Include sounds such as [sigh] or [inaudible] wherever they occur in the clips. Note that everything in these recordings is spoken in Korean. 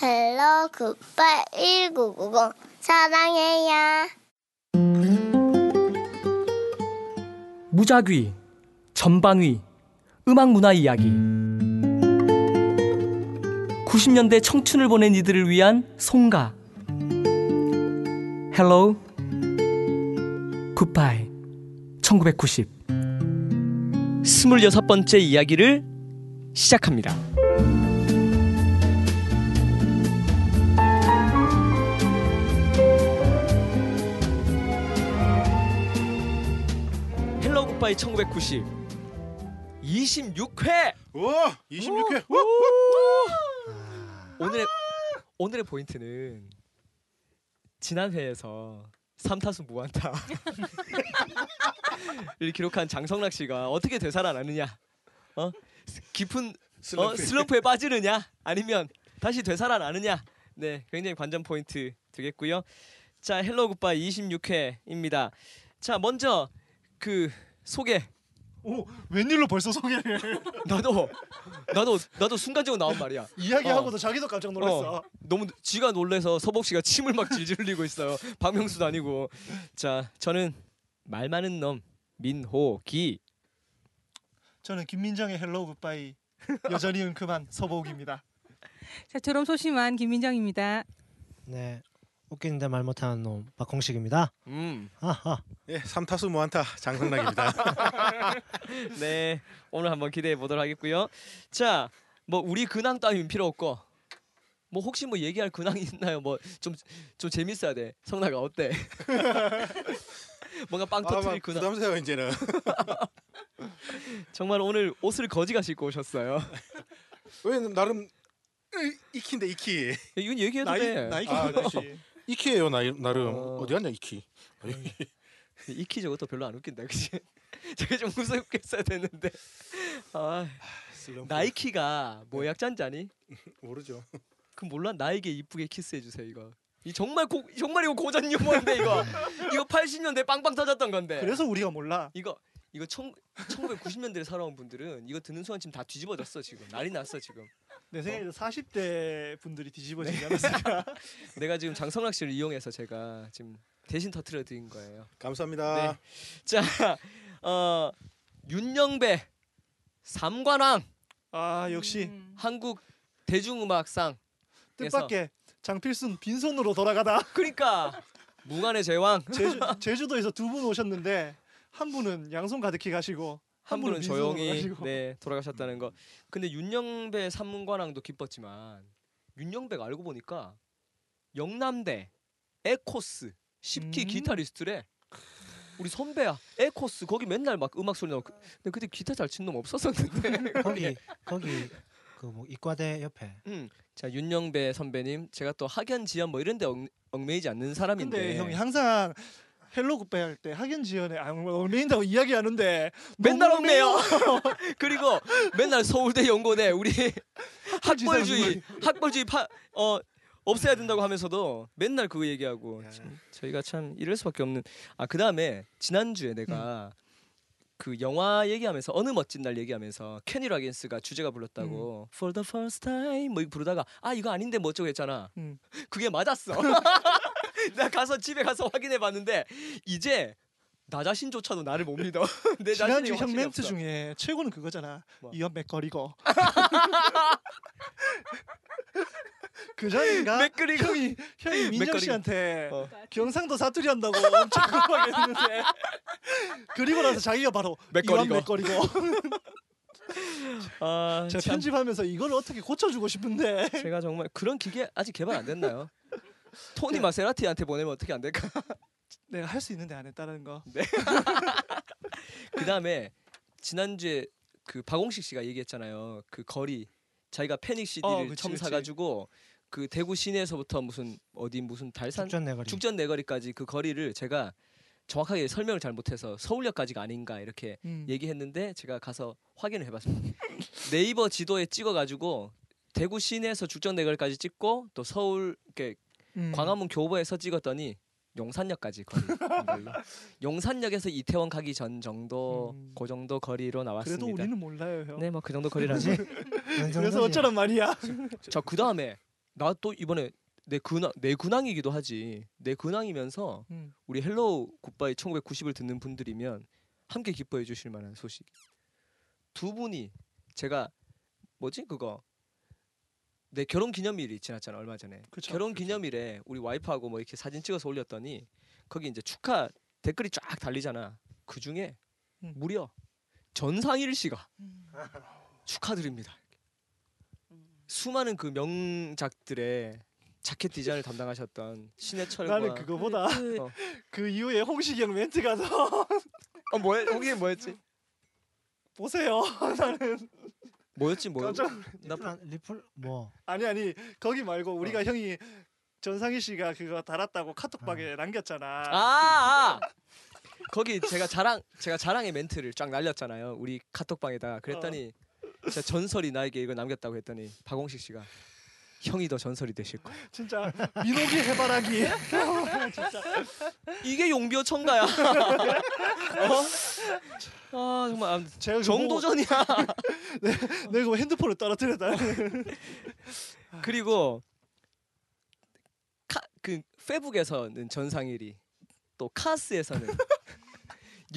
Hello Goodbye 1990 사랑해요. 무작위, 전방위, 음악 문화 이야기. 90년대 청춘을 보낸 이들을 위한 송가. Hello Goodbye 1990 26번째 이야기를 시작합니다. 굿바이 1990 26회! 오, 26회. 오늘의 오늘의 포인트는 지난 회에서 3타수 무안타 [laughs] 를 기록한 장성락 씨가 어떻게 되살아나느냐? 어? 깊은 어, 슬럼프에 빠지느냐? 아니면 다시 되살아나느냐? 네 굉장히 관전 포인트 되겠고요. 자 Hello Goodbye 26회입니다. 자 먼저 그 소개 오, 웬일로 벌써 소개를 [laughs] 나도 나도 나도 순간적으로 나온 말이야 이야기하고도 자기도 깜짝 놀랐어. 어, 너무 지가 놀래서 서복 씨가 침을 막 질질 흘리고 있어요. [laughs] 박명수도 아니고. 자, 저는 말 많은 놈 민호기. 저는 김민정의 Hello Goodbye 여전히 [laughs] 응큼한 서복입니다. 자, 저는 소심한 김민정입니다. 네. 웃기는데 말 못하는 놈 박홍식입니다. 음. 하하. 예, 삼타수 무안타 장성락입니다. [laughs] 네. 오늘 한번 기대해 보도록 하겠고요. 자, 뭐 우리 근황 따윈 필요 없고 뭐 혹시 뭐 얘기할 근황이 있나요? 뭐 좀좀 재밌어야 돼. 성락아 어때? [laughs] 뭔가 빵 아, 터트릴 막 근황. 부담스러워 이제는. [laughs] 정말 오늘 옷을 거지가 신고 오셨어요. 왜 나름 으, 익히인데 익히. 이건 얘기해도 나이 돼. 나이 아, 그렇 지. 익히예요 나 나름. 어. 어... 디 갔냐 익히. 이키 [laughs] 저것도 별로 안 웃긴다 그치? [laughs] 저게 좀 무섭겠어야 되는데 아, 나이키가 뭐 약자인지 아니? [laughs] 모르죠. 그럼 몰라 나에게 이쁘게 키스해 주세요 이거 이 정말 고, 정말 이거 고전 유머인데 이거 이거 80년대 빵빵 터졌던 건데 그래서 우리가 몰라. 이거 이거 청, 1990년대에 살아온 분들은 이거 듣는 순간 지금 다 뒤집어졌어 지금 난리 났어 지금 내 생각에 40대 분들이 뒤집어지지 않았을까. [laughs] [laughs] 내가 지금 장성락 씨를 이용해서 제가 지금 대신 터트려 드린 거예요 감사합니다. 네. 자, 어 윤영배 삼관왕 아 역시 음. 한국 대중음악상 뜻밖의 장필순 빈손으로 돌아가다. [laughs] 그러니까 무관의 제왕 제주 제주도에서 두 분 오셨는데 한 분은 양손 가득히 가시고 한 분은 조용히. 네 돌아가셨다는 거. 근데 윤영배 삼문관왕도 기뻤지만 윤영배가 알고 보니까 영남대 에코스 10기 음. 기타리스트래. 우리 선배야 에코스 거기 맨날 막 음악 소리 나고 그- 근데 그때 기타 잘 친 놈 없었었는데 [laughs] 거기 거기 그 뭐 이과대 옆에 음. 자 윤영배 선배님 제가 또 학연 지연 뭐 이런 데 얽, 얽매이지 않는 사람인데 근데 형이 항상 Hello Goodbye 할 때 학연 지연에 얽매인다고 이야기하는데 맨날 얽매요. [laughs] 그리고 맨날 서울대 연고대 우리 [laughs] 학벌주의 학벌주의 파, 어 없애야 된다고 하면서도 맨날 그거 얘기하고 야. 참, 저희가 참 이럴 수밖에 없는. 아 그다음에 지난주에 내가 그 영화 얘기하면서 어느 멋진 날 얘기하면서 케니 라겐스가 주제가 불렀다고. For the first time. 뭐 이거 부르다가 아 이거 아닌데 뭐 어쩌고 했잖아. 음. 그게 맞았어 [laughs] [laughs] 나 가서 집에 가서 확인해 봤는데 이제 나 자신조차도 나를 못 믿어 [laughs] 내 지난주 형 멘트 없어. 중에 최고는 그거잖아. 뭐? 이연 맥거리고. [laughs] 그 전인가? 맥거리고. 형이 형이 민정. 씨한테 어. 경상도 사투리 한다고 엄청 급하게 했는데 그리고 나서 자기가 바로 맥거리고. 이완 맥거리고. 아, 제가 참. 편집하면서 이걸 어떻게 고쳐주고 싶은데 제가 정말 그런 기계 아직 개발 안 됐나요? 토니 네. 마세라티한테 보내면 어떻게 안 될까? [laughs] 내가 할 수 있는데 안 했다는 거. [laughs] 그 다음에 지난주에 그 박홍식 씨가 얘기했잖아요. 그 거리 자기가 패닉 CD를 어, 그치, 처음 그치. 사가지고 그 대구 시내에서부터 무슨 어디 무슨 달산 축전 내거리. 죽전 내거리까지 그 거리를 제가 정확하게 설명을 잘 못해서 서울역까지가 아닌가 이렇게 음. 얘기했는데 제가 가서 확인을 해봤습니다. [laughs] 네이버 지도에 찍어가지고 대구 시내에서 죽전 내거리까지 찍고 또 서울 이렇게 음. 광화문 교보에서 찍었더니 용산역까지 거리. [laughs] 용산역에서 이태원 가기 전 정도 음. 그 정도 거리로 나왔습니다. 그래도 우리는 몰라요, 형. 네, 뭐 그 정도 거리라지. [laughs] 그래서? 어쩌란 말이야. 자, 그 다음에 나 또 이번에 내 근황 내 근황이기도 하지. 내 근황이면서 음. 우리 Hello Goodbye 1990을 듣는 분들이면 함께 기뻐해 주실 만한 소식. 두 분이 제가 뭐지 그거 내 결혼 기념일이 지났잖아 얼마 전에. 그쵸, 결혼 그쵸. 기념일에 우리 와이프하고 뭐 이렇게 사진 찍어서 올렸더니 거기 이제 축하 댓글이 쫙 달리잖아. 그 중에 음. 무려 전상일 씨가 축하드립니다. 수많은 그 명작들의 자켓 디자인을 담당하셨던 신해철과 나는 그거보다 그, 어. 그 이후에 홍식이 형 멘트가 더어 뭐야 거기 뭐였지? 보세요. [laughs] 나는 뭐였지 뭐? 깜짝 나 리플 안- 리플 뭐 아니 아니 거기 말고 어. 우리가 형이 전상희 씨가 그거 달았다고 카톡방에 남겼잖아. 아, 아! 거기 제가 자랑 제가 자랑의 멘트를 쫙 날렸잖아요. 우리 카톡방에다가 그랬더니 진짜 전설이 나에게 이걸 남겼다고 했더니 박홍식 씨가 형이 더 전설이 되실 거야. [laughs] 진짜 민호기 해바라기. [laughs] 이게 용비어 청가야. [laughs] 어? 아 정말 아, 제가 정도전이야. 보고 내가 핸드폰을 떨어뜨렸다. 그리고 카, 그 페북에서는 전상일이 또 카스에서는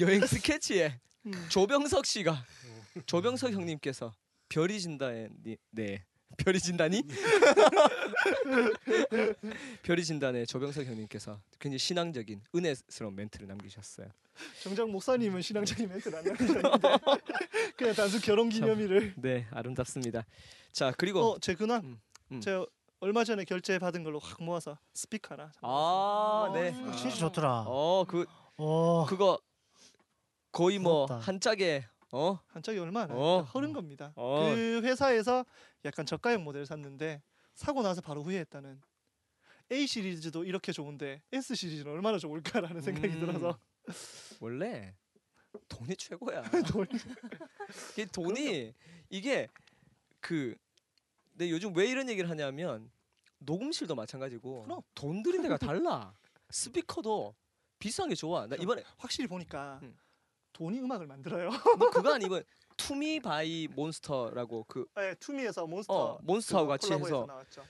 여행 스케치에 음. 조병석 씨가 조병석 형님께서 별이 진다에 니- 네 별이 진다니 [laughs] 별이 진다네 조병석 형님께서 굉장히 신앙적인 은혜스러운 멘트를 남기셨어요. 정작 목사님은 신앙적인 [laughs] 멘트를 안 남기셨는데 [laughs] 그냥 단순 결혼 기념일을. 네 아름답습니다. 자 그리고 어, 제 근황. 음, 음. 제가 얼마 전에 결제 받은 걸로 확 모아서 스피커 하나. 아 네. 어, 진짜 좋더라. 어 그 어, 그거 거의 뭐. 한 짝에 어 한 짝이 얼마 안 어. 어. 흐른 겁니다. 어. 그 회사에서 약간 저가형 모델 샀는데 사고 나서 바로 후회했다는. A 시리즈도 이렇게 좋은데 S 시리즈는 얼마나 좋을까라는 생각이 음. 들어서 원래 돈이 최고야. [laughs] 돈이- [laughs] 이게 돈이 이게 그내 요즘 왜 이런 얘기를 하냐면 녹음실도 마찬가지고 그럼. 돈 들인 데가 [laughs] 달라. 스피커도 비싼 게 좋아. 나 이번에 확실히 보니까 음. 돈이 음악을 만들어요. 너 그거 아니 이번 Tumi by Monster라고 그 네, Tumi에서 Monster 어, Monster하고 그거 같이 해서 나왔죠.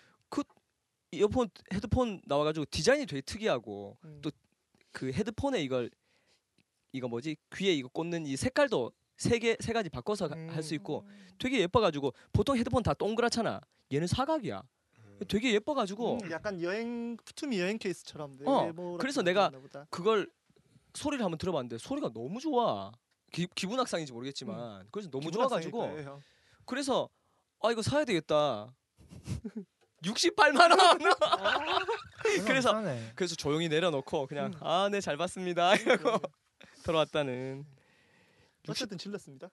이어폰 헤드폰 나와가지고 디자인이 되게 특이하고 음. 또그 헤드폰에 이걸 이거 뭐지 귀에 이거 꽂는 이 색깔도 세 개 세 가지 바꿔서 할수 음. 있고 되게 예뻐가지고 보통 헤드폰 다 동그랗잖아. 얘는 사각이야. 되게 예뻐가지고 음, 약간 여행 투미 여행 케이스처럼 어, 네모렇게 그래서 내가 보다. 그걸 소리를 한번 들어봤는데 소리가 너무 좋아. 기, 기분 악상인지 모르겠지만 그래서 너무 좋아가지고. 그래서 아 이거 사야 되겠다. [laughs] 68만 원. [laughs] [laughs] 그래서- 비싸네. 그래서 조용히 내려놓고 그냥 음. 아네 잘 봤습니다 이러고 들어왔다는. 어쨌든 질렀습니다.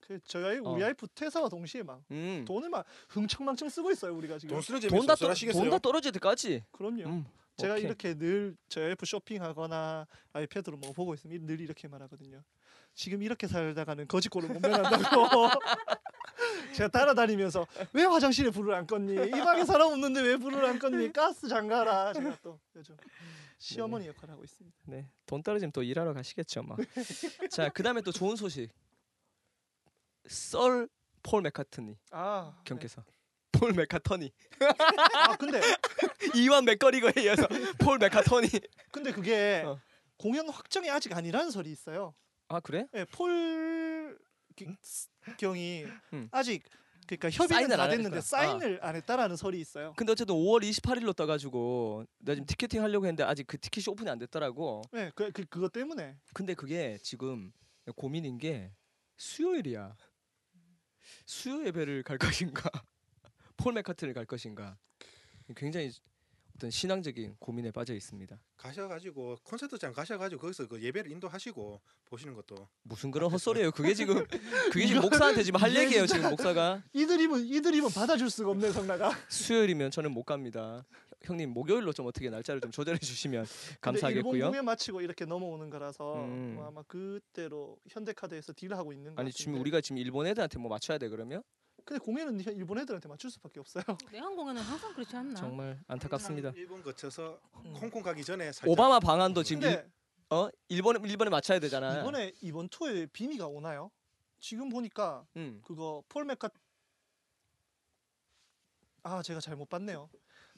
그 저희 어. 우리 와이프 퇴사와 동시에 막 음. 돈을 막 흥청망청 쓰고 있어요 우리가 지금. 돈 쓰는 재미 돈다 쏠쏠하시겠어요? 돈다 떨어질 때까지. 그럼요. 음. 제가 오케이. 이렇게 늘 저희 와이프 쇼핑하거나 아이패드로 뭐 보고 있으면 늘 이렇게 말하거든요. 지금 이렇게 살다가는 거지꼴을 못 면한다고. [laughs] 제가 따라다니면서 왜 화장실에 불을 안 껐니? 이 방에 사람 없는데 왜 불을 안 껐니? 가스 장가라. 제가 또 요즘 시어머니 역할을 하고 있습니다. 네, 돈 떨어지면 또 일하러 가시겠죠, 뭐. 자, 그다음에 또 좋은 소식. 썰폴 맥카트니 아, 경께서 폴 맥카터니 아 근데 [laughs] 이완 맥거리거에 이어서 폴 맥카터니. 근데 그게 어. 공연 확정이 아직 아니라는 설이 있어요. 아 그래? 예, 폴 기- 경이 음. 아직 그러니까 협의는 다안 됐는데. 사인을 안 했다라는 설이 있어요. 근데 어쨌든 5월 28일로 떠가지고 나 지금 티켓팅 하려고 했는데 아직 그 티켓이 오픈이 안 됐더라고. 네, 그, 그 그것 때문에 근데 그게 지금 고민인 게 수요일이야. 수요 예배를 갈 것인가, [laughs] 폴 맥카트를 갈 것인가, 굉장히 어떤 신앙적인 고민에 빠져 있습니다. 가셔가지고 콘서트장 가셔가지고 거기서 그 예배를 인도하시고 보시는 것도 무슨 그런 헛소리예요? 그게 지금 [laughs] 그게 지금 목사한테 지금 할 얘기예요. 지금 목사가 이들이면 이들이면 받아줄 수가 없네 성나가. 수요일이면 저는 못 갑니다. 형님 목요일로 좀 어떻게 날짜를 좀 조절해 주시면 근데 일본 감사하겠고요. 공연 마치고 이렇게 넘어오는 거라서 음. 뭐 아마 그때로 현대카드에서 딜하고 있는 거 아니 같은데. 지금 우리가 지금 일본 애들한테 뭐 맞춰야 돼 그러면 근데 공연은 현- 일본 애들한테 맞출 수밖에 없어요. [laughs] 내한 공연은 항상 그렇지 않나? 정말 안타깝습니다. 일본 거쳐서 음. 홍콩 가기 전에 살짝 오바마 방안도 지금 일, 근데 어 일본에 일본에 맞춰야 되잖아. 이번에 이번 투어에 비니가 오나요? 지금 보니까 음. 그거 폴 매카 아 제가 잘 못 봤네요.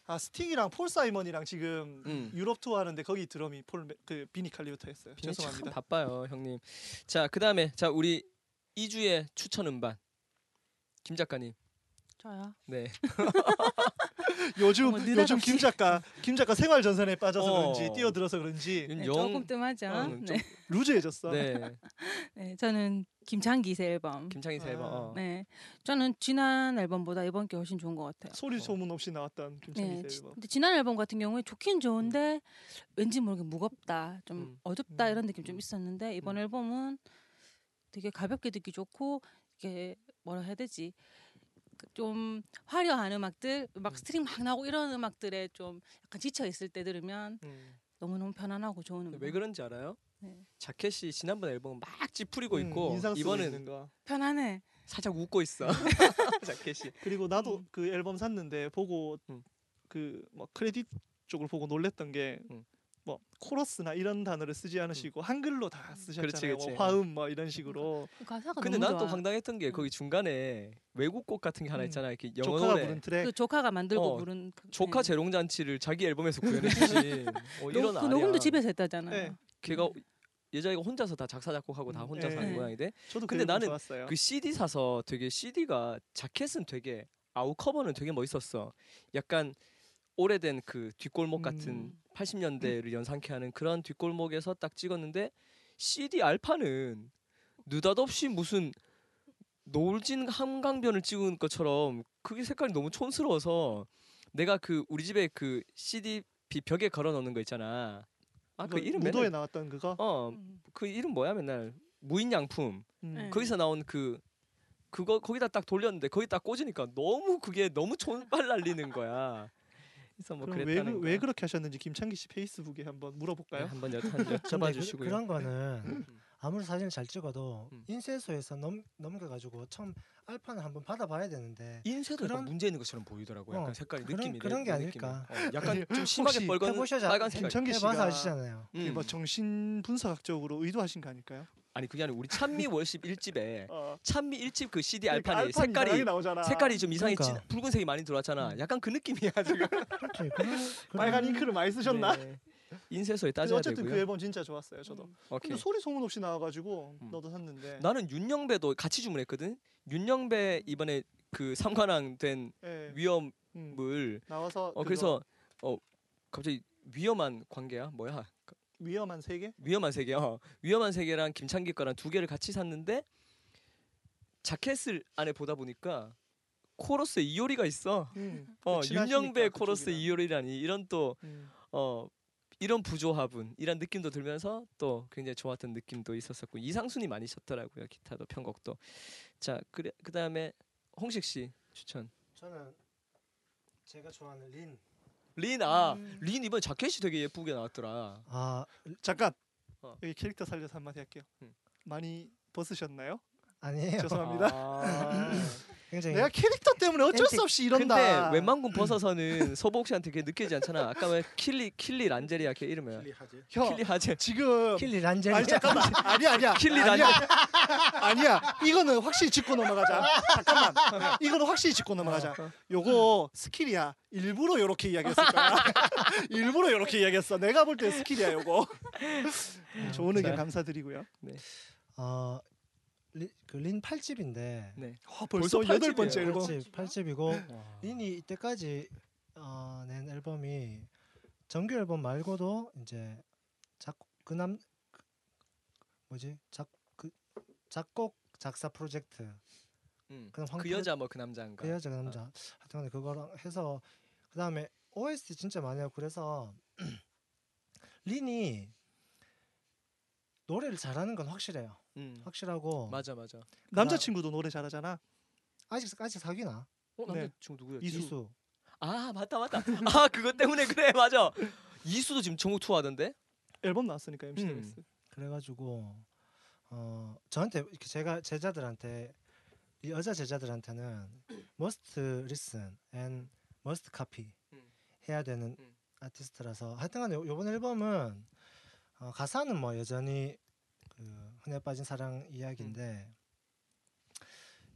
아 스팅이랑 폴 사이먼이랑 지금 음. 유럽 투어 하는데 거기 드럼이 폴그 비니. 비니 참 죄송합니다. 바빠요, 형님. 자, 그다음에 자 우리 2주의 추천 음반 김 작가님. 저요. 네. [laughs] 요즘. 요즘 김 작가 김 작가 생활 전선에 빠져서 어. 그런지 뛰어들어서 그런지 네, 영- 조금 뜸하죠. 어, 네. 좀- 루즈해졌어. 네. [laughs] 네, 저는 김창기 새 앨범. 김창기 새 앨범. 아. 어. 네, 저는 지난 앨범보다 이번 게 훨씬 좋은 것 같아요. 소리 소문 없이 나왔던 김창기 네, 씨 지- 앨범. 근데 지난 앨범 같은 경우에 좋긴 좋은데 왠지 모르게 무겁다, 좀 음. 어둡다 음. 이런 느낌 좀 있었는데 이번 앨범은 되게 가볍게 듣기 좋고 이게 뭐라 해야 되지? 그좀 화려한 음악들, 막 음. 스트링 막 나오고 이런 음악들에 좀 약간 지쳐 있을 때 들으면 음. 너무 너무 편안하고 좋은 음악. 왜 그런지 알아요? 네. 자켓이 지난번 앨범 막 찌푸리고 음, 있고 이번은 거. 편안해. 살짝 웃고 있어. [laughs] [laughs] 자켓이. 그리고 나도 음. 그 앨범 샀는데 보고 음. 그뭐 크레딧 쪽을 보고 놀랬던 게 음. 뭐 코러스나 이런 단어를 쓰지 않으시고 한글로 다 쓰셨잖아요. 그렇지, 그렇지. 뭐 화음 뭐 이런 식으로 그 가사가 근데 난 또. 황당했던 게 음. 거기 중간에 외국 곡 같은 게 하나 음. 있잖아. 이렇게 영어 조카가 노래. 부른 트랙. 그 조카가 만들고 어, 부른 그, 조카 네. 재롱 잔치를 자기 앨범에서 [laughs] 주신 어, 이런 녹- 그. 녹음도 집에서 했다잖아요. 네. 걔가 여자애가 혼자서 다 작사 작곡하고 다 음, 혼자서 네. 하는 네. 모양인데 저도 근데 그 앨범 나는 좋았어요. 그 CD 사서 되게 CD가 자켓은 되게 out cover는 되게 멋있었어. 약간 오래된 그 뒷골목 같은 음. 80년대를 연상케 하는 그런 뒷골목에서 딱 찍었는데 CD 알판은 느닷없이 무슨 노을진 한강변을 찍은 것처럼 그게 색깔이 너무 촌스러워서 내가 그 우리 집에 그 CD 비 벽에 걸어 놓는 거 있잖아. 아 그 이름 무도에 맨날 나왔던 그거. 어 음. 그 이름 뭐야 맨날 무인양품 음. 네. 거기서 나온 그 그거 거기다 딱 돌렸는데 거기 딱 꽂으니까 너무 그게 너무 촌빨 날리는 거야. 그래서 뭐 그럼 왜, 그랬다는 그- 왜 그렇게 하셨는지 김창기 씨 페이스북에 한번 물어볼까요? 네, 한번 여, 한 근데 여쭤봐 그, 주시고요. 그런 거는 아무리 사진을 잘 찍어도 음. 인쇄소에서 넘 넘겨가지고 처음 알판을 한번 받아봐야 되는데 인쇄도 그런- 약간 문제 있는 것처럼 보이더라고요. 약간 어, 색깔이 그런- 느낌이 그런 게 내- 느낌이. 아닐까. 어, 약간 아니, 좀 심하게 빨간 빨간 색깔. 김창기 해봐서 씨가 아시잖아요. 음. 뭐 정신 분석학적으로 의도하신 거 아닐까요? 아니 그게 아니라 우리 찬미 월십 1집에 [laughs] 어. 찬미 1집 그 CD 그러니까 알판이 알판 이상하게 색깔이. 색깔이 좀 이상해 그러니까. 진 붉은색이 많이 들어왔잖아. 음. 약간 그 느낌이야 지금. 그렇지. 그런, 빨간 그런- 잉크를 많이 쓰셨나? 네. 인쇄소에 따져야 어쨌든 그 되고요. 앨범 진짜 좋았어요. 저도. 오케이. 근데 소리 소문 없이 나와가지고 음. 너도 샀는데. 나는 윤영배도 같이 주문했거든. 윤영배 이번에 그 삼관왕 된 예, 위험을 음, 나와서 어 그거 그래서 어 갑자기 위험한 관계야 뭐야 위험한 세계. 위험한 세계 어 위험한 세계랑 김창기 거랑 두 개를 같이 샀는데 자켓을 안에 보다 보니까 코러스에 이효리가 있어 음, 어 친하시니까 윤영배 코러스 그쪽이랑. 이효리라니 이런 또 음. 어 이런 부조합은 이런 느낌도 들면서 또 굉장히 좋았던 느낌도 있었었고 이상순이 많이 셨더라고요 기타도 편곡도 자 그래 그 다음에 홍식 씨 추천 저는 제가 좋아하는 린. 린 아 음. 린 이번 자켓이 되게 예쁘게 나왔더라 아 잠깐 어. 여기 캐릭터 살려서 한마디 할게요. 음. 많이 벗으셨나요? 아니에요. 죄송합니다. 아. [laughs] 굉장히 내가 캐릭터 때문에 어쩔 수 엔틱. 없이 이런다. 근데 웬만큼 벗어서는 서보옥 씨한테 그게 느껴지지 않잖아. 아까 왜 킬리 킬리 란제리아 걔 이름이야. 킬리 하지. 형 킬리 하제 지금 킬리 란젤. 아니 잠깐만. 아니 아니야. 킬리 아니야. 아니야. 이거는 확실히 짚고 넘어가자. 잠깐만. 이거는 확실히 짚고 넘어가자. 요거 skill이야. 일부러 요렇게 이야기했을 거야. [laughs] 일부러 요렇게 이야기했어. 내가 볼 때 skill이야 요거. [laughs] 좋은 의견 자. 감사드리고요. 어, 리, 그린 8집인데 네. 어, 벌써 벌써 여덟 번째. 앨범? 8집, 8집이고 린이 이때까지 어, 낸 앨범이 정규 앨범 말고도 이제 작곡 그남 그, 뭐지? 작 그 작곡 작사 프로젝트. 음. 그럼 황그 여자 뭐 그 남자인가? 그 여자 그 남자. 하여튼간에 그거랑 해서 그 다음에 OST 진짜 많이 하고 그래서 [clears throat] 린이 노래를 잘하는 건 확실해요 음. 확실하고 맞아 맞아 남자친구도 노래 잘하잖아 아직 아직 사귀나 어 네. 남자친구 누구였지 이수. 아 맞다 맞다 아 그것 때문에 그래 맞아 이수도 지금 전국 투어하던데 앨범 나왔으니까 MCNS 음. 그래가지고 어 저한테 제가 제자들한테 이 여자 제자들한테는 must listen and must copy 음. 해야 되는 음. 아티스트라서 하여튼간에 요- 요번 앨범은 어, 가사는 뭐 여전히 그 흔해 빠진 사랑 이야기인데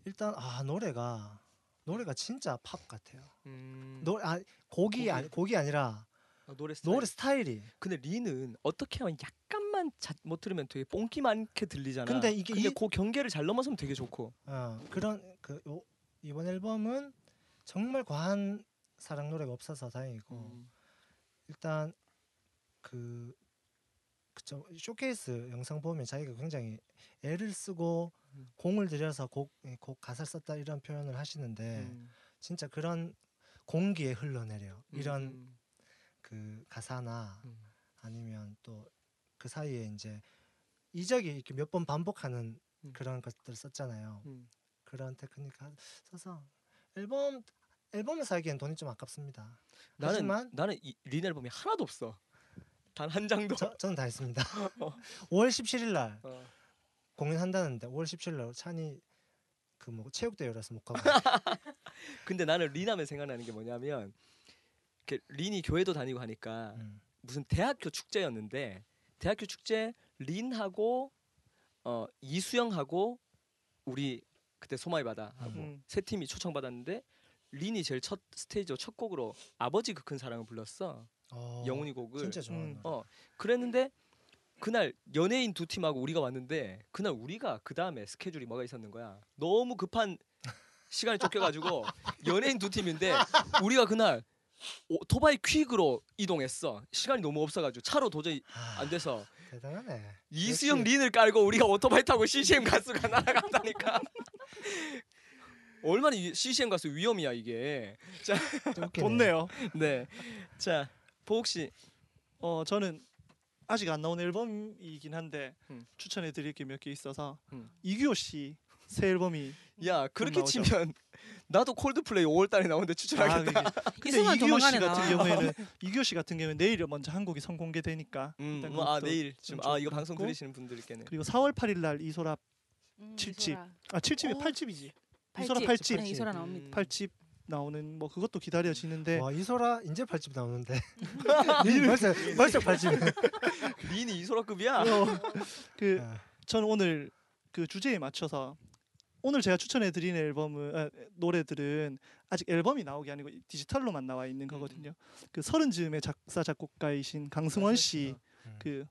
일단 아 노래가 노래가 진짜 팝 같아요. 음, 노, 아, 곡이 곡이. 아니, 곡이 아니라 어, 노래 스타일. 노래 스타일이. 근데 린은 어떻게 하면 약간만 자, 못 들으면 되게 뽕기 많게 들리잖아. 근데 이게 근데 이- 그 경계를 잘 넘어서면 되게 좋고. 어, 그런 그 요, 이번 앨범은 정말 과한 사랑 노래가 없어서 다행이고 음. 일단 그 그쵸 showcase 영상 보면 자기가 굉장히 애를 쓰고 음. 공을 들여서 곡, 이곡 가사를 썼다 이런 표현을 하시는데 음. 진짜 그런 공기에 흘러내려 이런 음. 그 가사나 음. 아니면 또 그 사이에 이제 이적이 이렇게 몇 번 반복하는 음. 그런 것들 썼잖아요. 음. 그런 테크닉 하- 써서 앨범 앨범을 사기엔 돈이 좀 아깝습니다. 나는 하지만 나는 이, 린 앨범이 하나도 없어. 단 한 장도. 저, 저는 다 샀습니다. [laughs] 어. 5월 17일 날 어. 공연한다는데 5월 17일 날 찬이 그 뭐 체육대회라서 못 가고 [laughs] 근데 나는 린 하면 생각나는 게 뭐냐면 이렇게 린이 교회도 다니고 하니까 음. 무슨 대학교 축제였는데 대학교 축제 린하고 어 이수영하고 우리 그때 소망의 바다 하고 음. 세 팀이 초청받았는데 린이 제일 첫 스테이지로 첫 곡으로 아버지 그 큰 사랑을 불렀어 어, 영훈이 곡을 진짜 좋아하는 음. 어 그랬는데 그날 연예인 두 팀하고 우리가 왔는데 그날 우리가 그 다음에 스케줄이 뭐가 있었는 거야 너무 급한 [laughs] 시간이 쫓겨가지고 연예인 두 팀인데 우리가 그날 오토바이 퀵으로 이동했어 시간이 너무 없어가지고 차로 도저히 아, 안 돼서 대단하네. 이수영 역시. 린을 깔고 우리가 오토바이 타고 CCM 가수가 [laughs] 날아간다니까 얼마나 이 CCM 가수 위험이야 이게 좀 웃기네. 좋네요. 네 자 보옥 씨 어 저는 아직 안 나온 앨범이긴 한데 음. 추천해 드릴 게 몇 개 있어서 음. 이규호 씨 새 앨범이 야 그렇게 나오죠. 치면 [laughs] 나도 콜드플레이 5월 달에 나오는데 아, 추천하겠다. 그게- 근데 [laughs] 이규호 씨 같은 나와. 경우에는 이규호 씨 같은 경우는 내일 먼저 한국이 선공개되니까 음, 일단 뭐, 아 내일 지금 좀아 이거 방송. 들으시는 분들께는 그리고 4월 8일 날 이소라 음, 칠집. 이소라. 아 7집이 어? 8집이지 팔집. 이소라 8집 네, 이소라 음. 나옵니다. 8집 나오는 뭐 그것도 기다려지는데 와 이소라 이제 팔집 나오는데 [laughs] 벌써 벌써 팔집. 린이 [laughs] 이소라급이야. 어, [laughs] 그 아, 저는 오늘 그 주제에 맞춰서 오늘 제가 추천해 드리는 앨범은 아, 노래들은 아직 앨범이 나오기 아니고 디지털로만 나와 있는 거거든요. 그 서른 즈음의 작사 작곡가이신 강승원 씨 음. 그그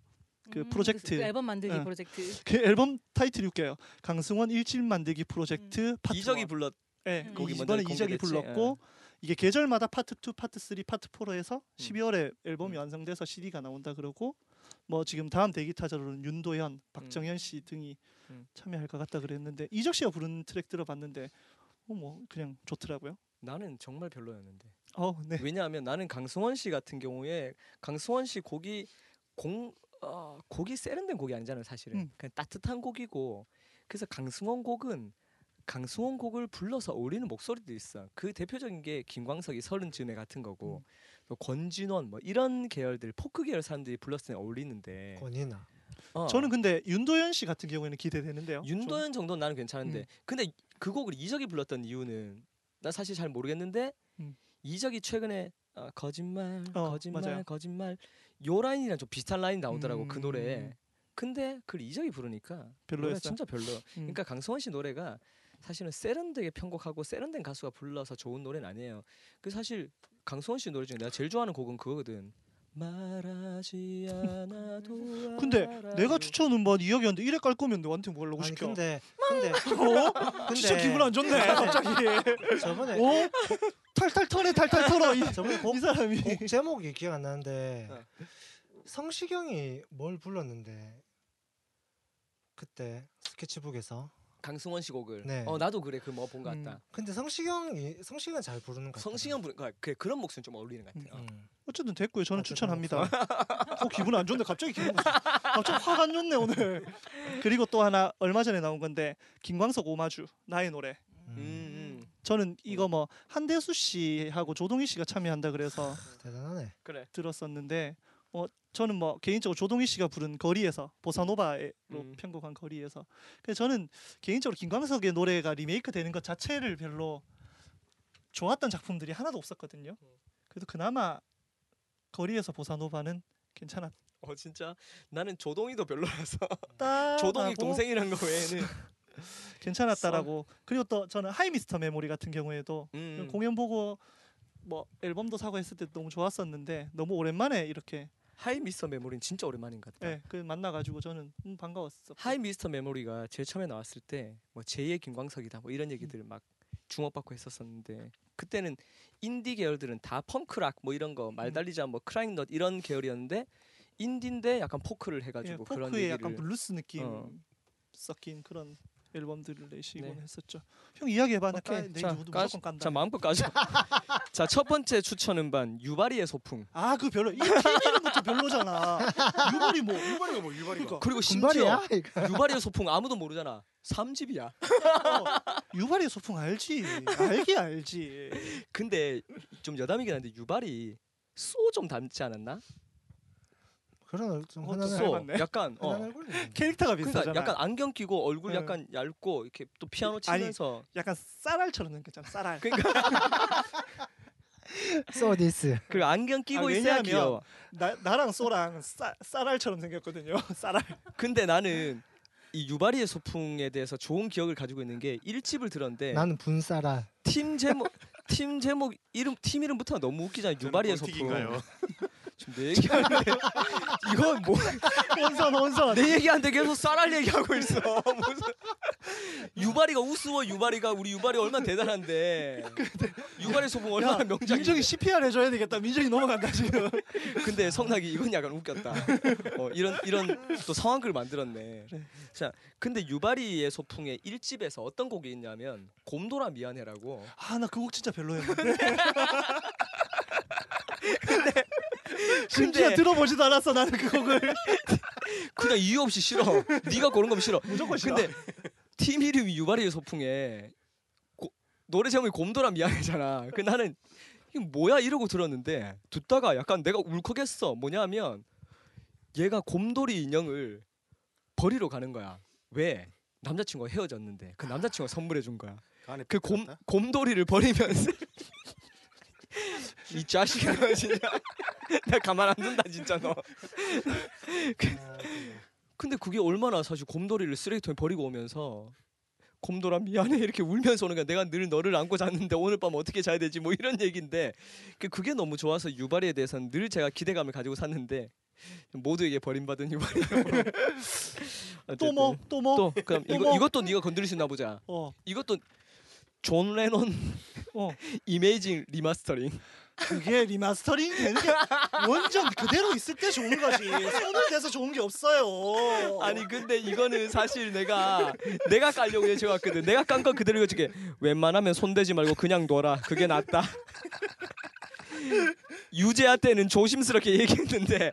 음, 프로젝트. 그 앨범 만들기 어. 프로젝트. 그 앨범 타이틀이 웃겨요. 강승원 일집 만들기 프로젝트 파트 이적이 one. 불렀 예, 음. 곡이 이번에 이적이. 불렀고 이게 계절마다 파트 2, 파트 3, 파트 4로 해서 음. 12월에 앨범이 음. 완성돼서 CD가 나온다 그러고 뭐 지금 다음 대기 타자로는 윤도현, 박정현 씨 등이 음. 참여할 것 같다 그랬는데 이적 씨가 부른 트랙 들어봤는데 어 뭐 그냥 좋더라고요. 나는 정말 별로였는데. 어, 네. 왜냐하면 나는 강승원 씨 같은 경우에 강승원 씨 곡이 공 어, 곡이 세련된 곡이 아니잖아요 사실은 음. 그냥 따뜻한 곡이고 그래서 강승원 곡은 강승원 곡을 불러서 어울리는 목소리도 있어 그 대표적인 게 김광석이 서른 즈음에 같은 거고 음. 또 권진원 뭐 이런 계열들 포크 계열 사람들이 불렀을 때 어울리는데 권이나 어. 저는 근데 윤도현 씨 같은 경우에는 기대되는데요. 윤도현 정도는 나는 괜찮은데 음. 근데 그 곡을 이적이 불렀던 이유는 나 사실 잘 모르겠는데 음. 이적이 최근에 어, 거짓말 어, 거짓말 맞아요. 거짓말 요 라인이랑 좀 비슷한 라인 나오더라고 그 음. 노래에 근데 그걸 이적이 부르니까 노래가 별로였어요. 진짜 별로 음. 그러니까 강성원 씨 노래가 사실은 세련되게 편곡하고 세련된 가수가 불러서 좋은 노래는 아니에요 그 사실 강성원 씨 노래 중에 내가 제일 좋아하는 곡은 그거거든 말하지 않아도 [laughs] 근데. 내가 추천은 뭐 이혁이었는데 이래 깔 거면 너한테 뭐 하려고 아니 시켜? 근데 근데 어? 근데 진짜 기분 안 좋네 갑자기. 저번에 어? 탈탈 털네 탈탈 털어 이, 저번에 곡, 이 사람이. 곡 제목이 기억 안 나는데 어. 성시경이 뭘 불렀는데 그때 스케치북에서 강승원 씨 곡을 네. 어 나도 그래 그 뭐 본것 음. 같다 근데 성시경이 성시경 잘 부르는 것 같아. 성시경 부르 그 그래, 그런 목소리 좀 어울리는 것 같아요 음. 어쨌든 됐고요. 저는 어쨌든 추천합니다. [laughs] 어 기분 안 좋네. 갑자기 기분 갑자기 화가 안 좋네 오늘. [laughs] 그리고 또 하나 얼마 전에 나온 건데 김광석 오마주 나의 노래. 음, 음. 저는 이거 뭐 한대수 씨하고 조동희 씨가 참여한다 그래서 대단하네. 그래 들었었는데 어 저는 뭐 개인적으로 조동희 씨가 부른 거리에서 보사노바로 음. 편곡한 거리에서 그래서 저는 개인적으로 김광석의 노래가 리메이크 되는 것 자체를 별로 좋았던 작품들이 하나도 없었거든요. 그래도 그나마 거리에서 보사노바는 괜찮았다. 어 진짜 나는 조동희도 별로라서 [laughs] 아, [laughs] 조동익 동생이란 거 외에는 [laughs] 괜찮았다라고. 그리고 또 저는 하이 미스터 메모리 같은 경우에도 음. 공연 보고 뭐 앨범도 사고 했을 때 너무 좋았었는데 너무 오랜만에 이렇게 하이 미스터 메모리는 진짜 오랜만인 것 같다. 예, 그 만나가지고 저는 음, 반가웠어. 하이 미스터 메모리가 제일 처음에 나왔을 때 뭐 제2의 김광석이다 뭐 이런 얘기들 막 주목받고 했었었는데 그때는 인디 계열들은 다 펑크락 뭐 이런 거 말달리자 뭐 크라잉넛 이런 계열이었는데 인디인데 약간 포크를 예, 해가지고 그런 포크에 얘기를 약간 블루스 느낌 어. 섞인 그런 앨범들을 내시곤 네. 했었죠. 형 이야기해봐. 나 오케이. 까, 내 자, 무조건 깐다. 자 마음껏 가죠. [laughs] 자첫 번째 추천 음반 유발이의 소풍. 아, 그 별로. 이 팀 이름부터 별로잖아. [laughs] 유발이 뭐? 유발이가 뭐 유발이가. 그러니까 그리고 심지어. 유발이의 소풍 아무도 모르잖아. 3집이야. [laughs] 유발이 소풍 알지. 알기 알지. 근데 좀 여담이긴 한데 유발이 쏘좀 닮지 않았나? 그런 좀 어, 흔한 또쏘 닮았네. 약간 어. 얼굴. 캐릭터가 그러니까 비슷하잖아. 약간 안경 끼고 얼굴 응. 약간 얇고 이렇게 또 피아노 아니, 치면서 약간 쌀알처럼 생겼잖아. 쌀알. 그러니까 [laughs] So this. 그 안경 끼고 아, 있어야 귀여워. 나 나랑 쏘랑 쌀 쌀알처럼 생겼거든요. [laughs] 쌀알. 근데 나는 이 유바리의 소풍에 대해서 좋은 기억을 가지고 있는 게 1집을 들었는데 나는 분쌀아. 팀 제목 팀 제목 이름 팀 이름부터 너무 웃기잖아. 유바리의 소풍. 내 얘기하는데 [laughs] 이건 뭐 온선 온선. 내 얘기하는데 계속 쌀알 얘기하고 있어. 무슨 [laughs] 유바리가 우스워 유바리가 우리 유바리 얼마나 대단한데 유바리 소풍 얼마나 야, 명작이 민정이 CPR 해줘야 되겠다. 민정이 넘어간다 지금. 근데 성락이 이건 약간 웃겼다. 어, 이런 이런 또 상황극을 만들었네. 자, 근데 유바리의 소풍의 1집에서 어떤 곡이 있냐면 곰돌아 미안해라고. 아 나 그 곡 진짜 별로였는데. [laughs] 심지어 들어보지도 않았어 나는 그 곡을. [laughs] 그냥 이유 없이 싫어. 네가 고른 거면 싫어. 무조건 싫어. 근데 팀 이름이 유바리의 소풍에 고, 노래 제목이 곰돌아 미안해잖아. 그 나는 이게 뭐야 이러고 들었는데 듣다가 약간 내가 울컥했어. 뭐냐면 얘가 곰돌이 인형을 버리러 가는 거야. 왜? 남자친구가 헤어졌는데 그 남자친구가 선물해 준 거야. 그그 곰? 곰돌이를 버리면서 이 자식아 너 진짜 [laughs] 나 가만 안 둔다 진짜 너. 아, 그래. 근데 그게 얼마나 사실 곰돌이를 쓰레기통에 버리고 오면서 곰돌아 미안해 이렇게 울면서 오는 거야. 내가 늘 너를 안고 잤는데 오늘 밤 어떻게 자야 되지 뭐 이런 얘기인데 그- 그게 너무 좋아서 유발이에 대해서는 늘 제가 기대감을 가지고 샀는데 모두에게 버림받은 유발이로. [laughs] 또 뭐? 또 뭐? 또 그럼 또 이거 뭐? 이것도 네가 건드릴 수 있나 보자. 어. 이것도 존 레논 어. [laughs] 이메이징 리마스터링. 그게 리마스터링 되는 게 완전 그대로 있을 때 좋은 거지. 손을 대서 좋은 게 없어요. 아니 근데 이거는 사실 내가 내가 깔려고 예측했거든. 내가 깐거 그대로 이거줄게. 웬만하면 손 대지 말고 그냥 둬라. 그게 낫다. [laughs] 유재하 때는 조심스럽게 얘기했는데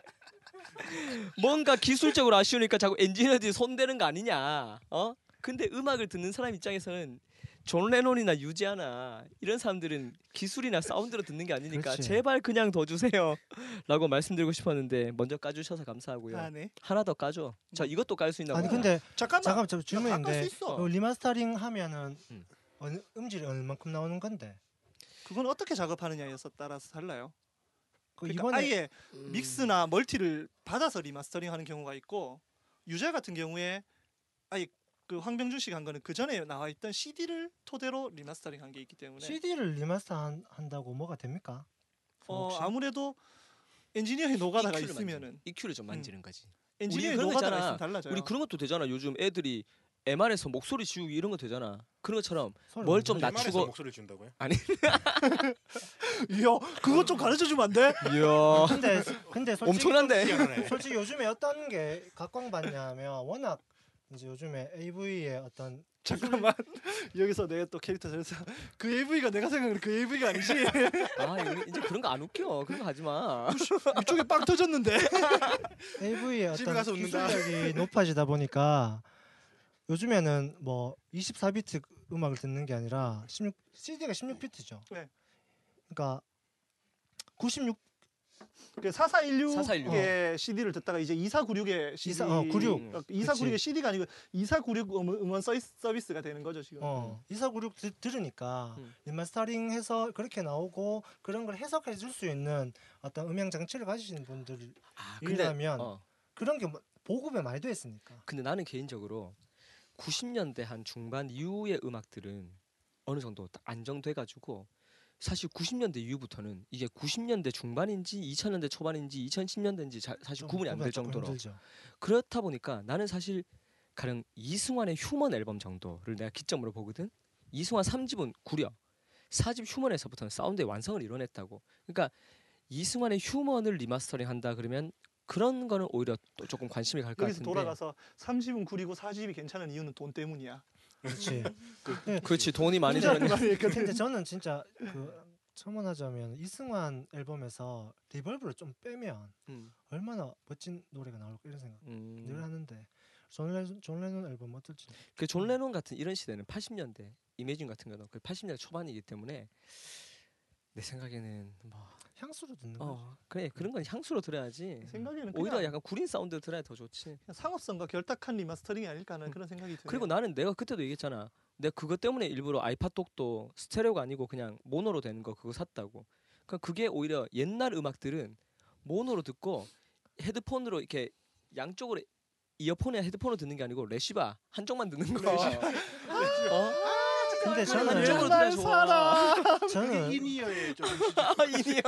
뭔가 기술적으로 아쉬우니까 자꾸 엔지니어들이 손대는 거 아니냐. 어? 근데 음악을 듣는 사람 입장에서는 존 레논이나 유재하나 이런 사람들은 기술이나 사운드로 듣는 게 아니니까 그렇지. 제발 그냥 둬 주세요. [laughs] 라고 말씀드리고 싶었는데 먼저 까주셔서 감사하고요. 아, 네. 하나 더 까줘. 자 이것도 깔 수 있나 아니 보다. 근데 잠깐만. 잠깐 저 질문인데. 어, 리마스터링 하면은 음. 어느, 음질이 얼만큼 나오는 건데? 그건 어떻게 작업하느냐에서 따라서 달라요. 그 그러니까 이번에 아예 음. mix나 multi를 받아서 remastering하는 경우가 있고 유재하 같은 경우에 아예 그 황병준 씨가 한 거는 그 전에 나와 있던 CD를 토대로 리마스터링 한 게 있기 때문에 CD를 remaster 한, 한다고 뭐가 됩니까? 어, 혹시? 아무래도 엔지니어의 노가다가 EQ를 있으면은 만지- EQ를 좀 만지는 거지. 엔지니어의 노가다가. 있으면 달라져요. 우리 그런 것도 되잖아. 요즘 애들이 MR에서 목소리 지우기 이런 거 되잖아. 그런 것처럼 뭘못 좀. 낮추고- MR에서 목소리를 준다고요? [laughs] 이야 그거 좀 가르쳐 주면 안 돼? 이야 근데 근데 솔직히 엄청난데. 솔직히 요즘에 어떤 게 각광받냐면 워낙 이제 요즘에 AV의 어떤 [laughs] 잠깐만 [laughs] 여기서 내가 또 캐릭터 잘해서 [laughs] 그 AV가 내가 생각하는 그 AV가 아니지 아 이제 그런 거 안 웃겨. 그런 거 하지 마. 이쪽에 빵 터졌는데 AV의 어떤 가서 웃는다. 기술력이 높아지다 보니까 요즘에는 뭐 24비트 음악을 듣는 게 아니라 16 CD가 16비트죠. 네. 그러니까 96 그 4416의 4416. CD를 듣다가 이제 2496의 CD 24 어, 96. 2496의 그치. CD가 아니고 2496 음원, 음원 서비스, 서비스가 되는 거죠 지금. 어 2496 들, 들으니까 음. 리마스터링해서 그렇게 나오고 그런 걸 해석해 줄 수 있는 어떤 음향 장치를 가지신 분들이라면 아 근데 어. 그런 게 뭐- 보급에 많이 돼 있으니까. 근데 나는 개인적으로 90년대 한 중반 이후의 음악들은 어느 정도 딱 안정돼가지고 사실 90년대 이후부터는 이게 90년대 중반인지 2000년대 초반인지 2010년대인지 자, 사실 좀 구분이 안 될 정도로 힘들죠. 그렇다 보니까 나는 사실 가령 이승환의 휴먼 앨범 정도를 내가 기점으로 보거든. 이승환 3집은 구려 4집 휴먼에서부터는 사운드의 완성을 이뤄냈다고. 그러니까 이승환의 휴먼을 리마스터링 한다 그러면 그런 거는 오히려 또 조금 관심이 갈것 여기서 같은데. 돌아가서 3집은 구리고 4집이 괜찮은 이유는 돈 때문이야. 그렇지. [laughs] 그렇지 돈이 많이 들었네. 근데 저는 진짜 그 첨언하자면 이승환 앨범에서 reverb를 좀 빼면 음, 얼마나 멋진 노래가 나올까 이런 생각 음. 늘 하는데 존, 레, 존 레논 앨범 어떨지 그 존 레논 같은 이런 시대는 80년대 이매진 같은 거는 그 80년대 초반이기 때문에 내 생각에는 뭐 향수로 듣는 거 어, 그래 그런 건 향수로 들어야지. 생각에는 오히려 약간 구린 사운드 들어야 더 좋지. 상업성과 결탁한 remastering이 아닐까 하는 그런 생각이 드네요. 그리고 나는 내가 그때도 얘기했잖아. 내가 그것 때문에 일부러 아이팟 dock도 스테레오가 아니고 그냥 모노로 되는 거 그거 샀다고. 그러니까 그게 오히려 옛날 음악들은 모노로 듣고 헤드폰으로 이렇게 양쪽으로 이어폰에 헤드폰으로 듣는 게 아니고 레시바 한쪽만 듣는 거. [laughs] 어? 근데 그런 저는 쪽으로 들어야 좋아. 저는 그게 인이어의 좀 아, in-ear.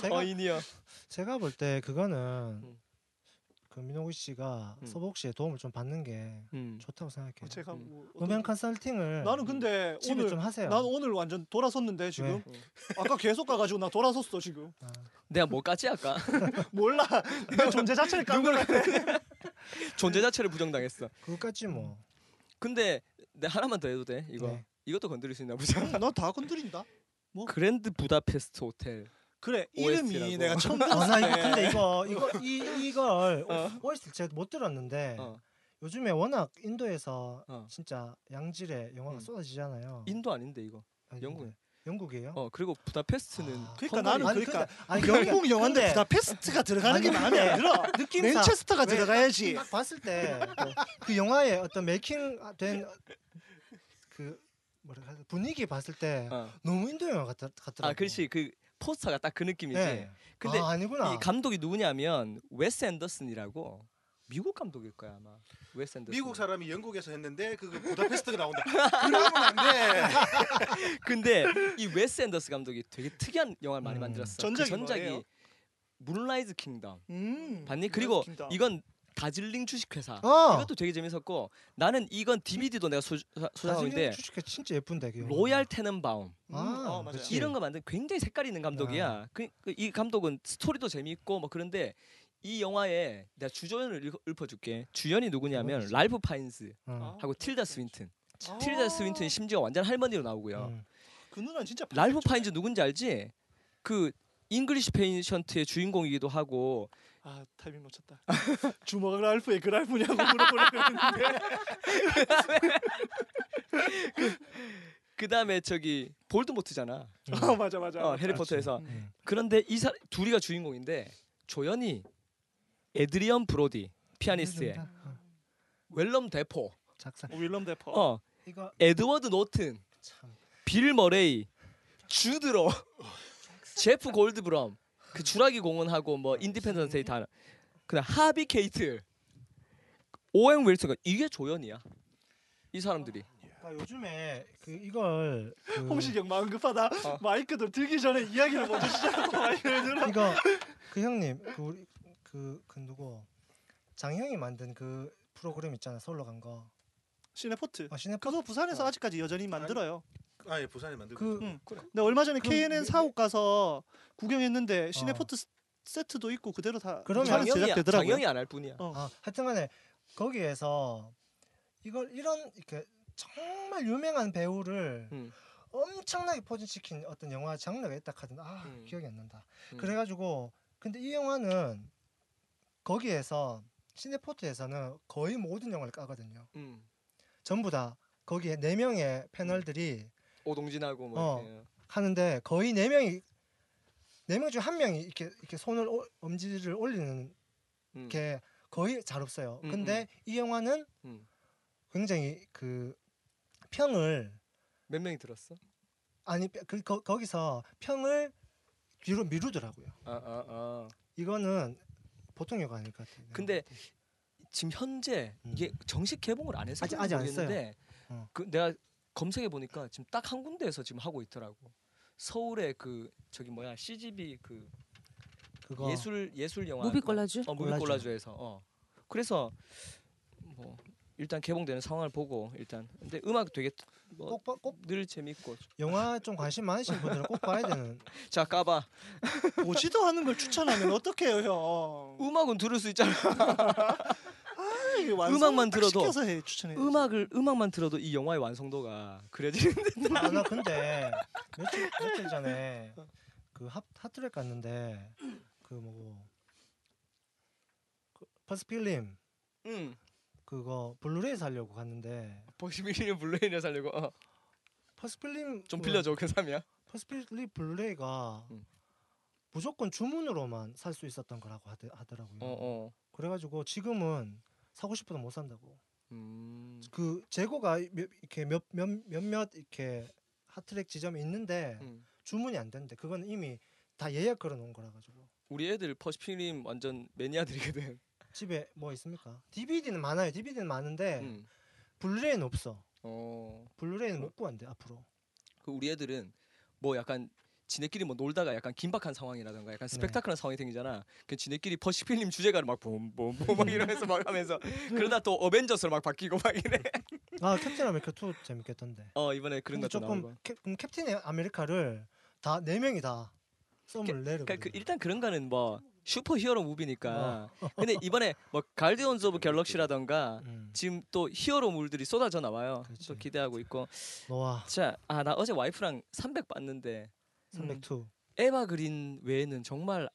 제가 어 in-ear. 제가 볼 때 그거는 음. 그 민호구 씨가 음. 서복 씨의 도움을 좀 받는 게 음. 좋다고 생각해요. 제가 음. 뭐 음향 어떤- 컨설팅을 나는 근데 오늘 좀 하세요. 난 오늘 완전 돌아섰는데 지금 왜? 아까 계속 가가지고 나 돌아섰어 지금 아, 내가 뭐 깠지 아까? [laughs] 몰라 내 존재 자체를 [laughs] 깐걸 같아 존재 자체를 부정당했어. 그거 까지 뭐. 근데 내 하나만 더 해도 돼? 이거. 네. 이것도 건드릴 수 있나 보자. 너다 건드린다 그랜드 부다페스트 호텔. 그래 OST 이름이 라고. 내가 처음 아, 들었을 나때 이거 근데 이거 이거 이 이걸 어. OST 제가 못 들었는데 어. 요즘에 워낙 인도에서 어. 진짜 양질의 영화가 음. 쏟아지잖아요. 인도 아닌데 이거. 영국. 영국이에요? 어 그리고 부다페스트는 아. 그러니까. 나는 아니, 그러니까 근데- 아니, 여기- 영국 영화인데 부다페스트가 들어가는 게 아니, 마음에 안 들어 [laughs] 느낌상 맨체스터가 왜- 들어가야지 딱 봤을 때 그 영화의 어떤 making 된 그 뭐라 해야 돼? 분위기 봤을 때 어. 너무 인도 영화 같, 같더라고. 아 그렇지 그 포스터가 딱 그 느낌이지. 네. 근데 아, 아니구나. 이 감독이 누구냐면 웨스 앤더슨이라고 미국 감독일 거야 아마. 웨스 앤더슨. 미국 사람이 영국에서 했는데 그 부다페스트가 나온다. 그러면 안 돼. [laughs] 근데 이 웨스 앤더슨 감독이 되게 특이한 영화를 많이 음. 만들었어. 전작이 그 전작이? 문라이즈 킹덤. 음, 봤니? 그리고 킹덤. 이건 다즐링 주식회사. 어. 이것도 되게 재밌었고 나는 이건 DVD도 내가 소, 소장하고 있는데 주식회 진짜 예쁜데 그. 로얄 테넨바움 음, 아, 어. 이런 거 만든 굉장히 색깔 있는 감독이야. 그, 그, 이 감독은 스토리도 재미있고 뭐 그런데 이 영화에 내가 주연을 읊- 읊어 줄게. 주연이 누구냐면? 랄프 파인즈 어. 하고 틸다 스윈튼. 아, 틸다 스윈튼이 심지어 완전 할머니로 나오고요. 음. 그 누나는 진짜 랄프 파인즈 누군지 알지? 그 잉글리시 페이션트의 주인공이기도 하고 아 타이밍 놓쳤다. [laughs] 주먹을 랄프의 그 랄프냐고 물어보려고 했는데 [laughs] 그 다음에 저기 볼드모트잖아. 어, 맞아 맞아. 어, 해리포터에서. 음. 그런데 이 사, 둘이가 주인공인데 조연이 에드리언 브로디 피아니스트의 해준다. 어, 웰럼 데포, 작사. 윌럼 데퍼. 어 이거 에드워드 노튼, 참. 빌 머레이, 주드로, 제프 골드브럼, 그 주라기 공원하고 뭐 인디펜던트 데이 다 그다음 하비 케이트, 오웬 윌슨 이게 조연이야. 이 사람들이. 그러니까 요즘에 그 이걸 그 [laughs] 홍시경 마음 급하다. 어. 마이크들 들기 전에 이야기를 먼저 시작하고 마이크를 들어. 이거 그 형님 그 우리 그, 그 누구 장형이 만든 그 프로그램 있잖아 서울로 간 거. 시네포트. 어, 시네포 그거 부산에서 어. 아직까지 여전히 만들어요. 아 예 부산에 만들고. 그 응. 근데 얼마 전에 KNN 미- 사옥 가서 구경했는데 시네포트 스- 세트도 있고 그대로 다 장영이 제작되더라고요. 장영이 안 할 뿐이야. 어. 아, 하여튼간에 거기에서 이걸 이런 이렇게 정말 유명한 배우를 음. 엄청나게 포진시킨 어떤 영화 장르가 있다 하던 아 음. 기억이 안 난다. 음. 그래가지고 근데 이 영화는 거기에서 시네포트에서는 거의 모든 영화를 까거든요. 음. 전부 다 거기에 네 명의 패널들이 오동진하고 뭐 어. 이렇게. 하는데 거의 네 명이 네 명 중 한 명이 이렇게 이렇게 손을 올- 엄지를 올리는 음. 게 거의 잘 없어요. 음, 근데 이 영화는 음. 굉장히 그 평을 몇 명이 들었어? 아니 그 거, 거기서 평을 뒤로 미루더라고요. 아, 아, 아. 이거는 보통 영화 아닐 것 같아요. 근데 지금 현재 이게 음. 정식 개봉을 안 해서 아직- 아직 안. 모르겠는데 어. 그 내가 검색해 보니까 지금 딱 한 군데에서 지금 하고 있더라고. 서울에 그 저기 뭐야 CGV 그 그거 예술 예술 영화 무비 그- 콜라주? 어 무비 콜라주. 콜라주에서 어 그래서 뭐 일단 개봉되는 상황을 보고 일단 근데 음악 되게 뭐 꼭, 봐- 꼭늘 재밌고 영화 좀 관심 많으신 분들은 꼭 봐야 되는 [laughs] 자 까봐. [laughs] 보지도 않은 걸 추천하면 어떡해요 형? 음악은 들을 수 있잖아. [laughs] 음악만 딱 들어도 해. 음악을 음악만 들어도 이 영화의 완성도가 그려지는데. 아나 근데 며칠 며칠 전에 그 핫, 핫트랙 갔는데 그 뭐고 그 퍼스필름. 응 그거 블루레이 살려고 갔는데 보시미리는 블루레이를 살려고 어. 퍼스필름 좀그 빌려줘 그 삼이야 퍼스필름 블루레이가 음. 무조건 주문으로만 살 수 있었던 거라고 하더, 하더라고요. 어 어 그래가지고 지금은 사고 싶어도 못 산다고. 음. 그 재고가 몇, 이렇게 몇, 몇, 몇몇 이렇게 핫트랙 지점이 있는데 음. 주문이 안 되는데 그건 이미 다 예약 걸어 놓은 거라 가지고 우리 애들 퍼시픽 림 완전 매니아들이거든 집에 뭐 있습니까? DVD는 많아요. DVD는 많은데 음. 블루레이는 없어. 어. 블루레이는 못 구한대 앞으로. 그 우리 애들은 뭐 약간 지네끼리 뭐 놀다가 약간 긴박한 상황이라던가 약간 네. 스펙타클한 상황이 생기잖아. 그 지네끼리 퍼시픽 림 주제가를 막 봄봄봄 막 이러면서 막 하면서 음. [laughs] 그러다 또 어벤져스로 막 바뀌고 막 이래. 아 캡틴 아메리카 2 재밌겠던데. 어 이번에 그런 것도 조금. 캡, 음, 캡틴 아메리카를 다 네 명이 다 썸을 내려. 그러니까 그 일단 그런 거는 뭐 super hero movie니까. 어. 근데 이번에 뭐 가디언즈 오브 갤럭시라던가 음. 지금 또 hero물들이 쏟아져 나와요. 그렇지. 또 기대하고 있고. 노아 자, 아 나 어제 와이프랑 300 봤는데 302. 에바 그린 외에는 정말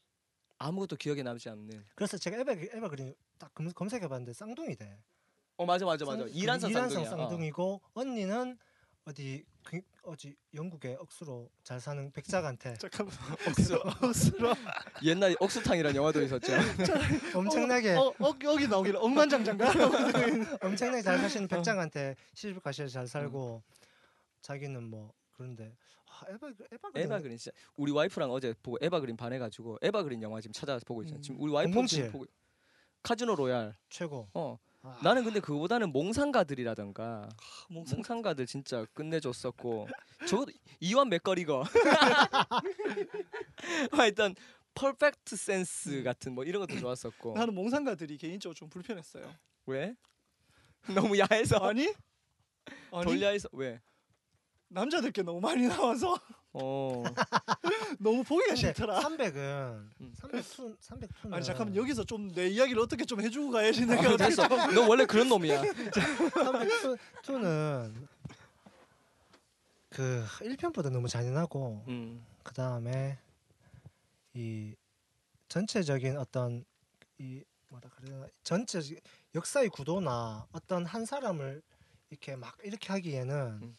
아무것도 기억에 남지 않는. 그래서 제가 에바 에바 그린 딱 검- 검색해 봤는데 쌍둥이래. 어 맞아 맞아 맞아. 쌍- 이란산 이란산 쌍둥이야. 어. 쌍둥이고 언니는 어디 그, 어디 영국의 억수로 잘 사는 백작한테 [laughs] 잠깐만. 억수. [laughs] 억수로. 옛날에 억수탕이라는 영화도 있었죠. [laughs] 엄청나게 어, 어 여기 나오길 억만장자인가? 엄청나게 잘 어. 사시는 백작한테 시집 가셔서 잘 살고 자기는 뭐 그런데 아, 에바 에바 그린 에바 그린 진짜 우리 와이프랑 어제 보고 에바 그린 반해가지고 에바 그린 영화 지금 찾아서 보고 있잖아. 음. 지금 우리 와이프 007. 지금 보고 카지노 로얄. 최고. 어 아, 나는 근데 그거보다는 몽상가들이라던가 몽상. 몽상가들 진짜 끝내줬었고 저 이완 맥거리거. [laughs] 하여튼 퍼펙트 센스 같은 뭐 이런 것도 좋았었고. 나는 몽상가들이 개인적으로 좀 불편했어요. 왜? 너무 야해서. 아니? 아니? [laughs] 돌려해서. 왜? 남자들께 너무 많이 나와서 어. [laughs] 너무 보기가 싫더라. 300은 음. 302 302는 아니 잠깐만 여기서 좀 내 이야기를 어떻게 좀 해주고 가야지 내가 어, 됐어. 좀너 원래 그런 놈이야. [laughs] 302는 그 1편보다 너무 잔인하고 음. 그 다음에 이 전체적인 어떤 이 뭐라 그래야 전체 역사의 구도나 어떤 한 사람을 이렇게 막 이렇게 하기에는 음.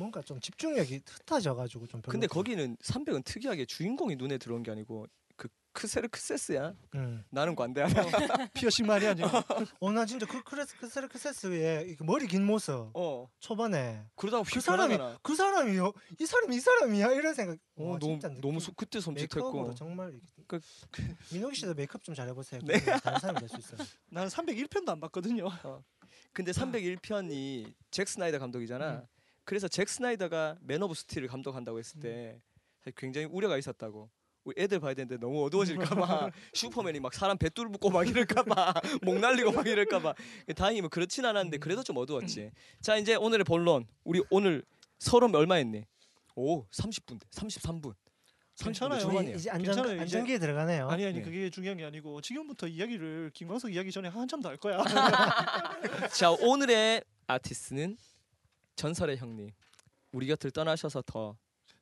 뭔가 좀 집중력이 흩어져가지고 좀 별로. 근데 거기는 300은 특이하게 주인공이 눈에 들어온 게 아니고 그 크세르크세스야. 음. 나는 관대하다. 피어싱 말이 아니야. [laughs] 어 나 진짜 그 크레스 크세르크세스의 이 머리 긴 모습 어. 초반에 그러다가 그 사람이 휘변하잖아. 그 사람이요 이 사람이 이 사람이야 이런 생각. 어, 와, 너무 너무 수, 그때 섬찟했고. 정말 이렇게- 그- 민호기 씨도 메이크업 좀 잘해보세요. 네. 다른 사람이 될 수 있어요. 나는 301편도 안 봤거든요. 근데 301편이 잭 스나이더 감독이잖아. 음. 그래서 잭 스나이더가 맨 오브 스틸을 감독한다고 했을 때 사실 굉장히 우려가 있었다고. 우리 애들 봐야 되는데 너무 어두워질까봐 [laughs] 슈퍼맨이 막 사람 배뚫 붙고 막 [laughs] 이럴까봐 목 날리고 막 이럴까봐 다행히 뭐 그렇진 않았는데 그래도 좀 어두웠지. 자 이제 오늘의 본론. 우리 오늘 서론 얼마 했니? 오 30분대 33분. 괜찮아요. 이제 안전 괜찮아요, 이제. 안정기에 들어가네요. 아니 아니 네. 그게 중요한 게 아니고 지금부터 이야기를 김광석 이야기 전에 한참 더 할 거야. [laughs] 자 오늘의 아티스트는 전설의 형님. 우리 곁을 떠나셔서 더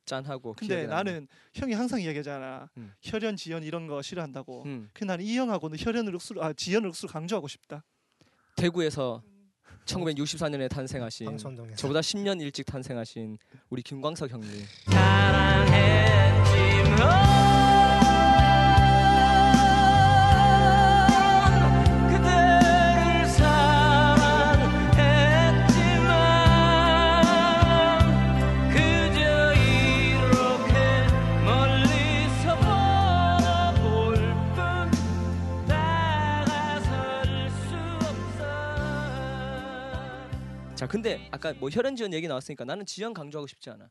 짠하고. 근데. 나는 형이 항상 이야기하잖아. 음. 혈연 지연 이런 거 싫어한다고. 음, 그 나는 이 형하고는 혈연을 억수로 아 지연을 억수로 강조하고 싶다. 대구에서 1964년에 탄생하신 방천동에서. 저보다 10년 일찍 탄생하신 우리 김광석 형님. 그대를 근데 아까 뭐 혈연 지연 얘기 나왔으니까 나는 지연 강조하고 싶지 않아.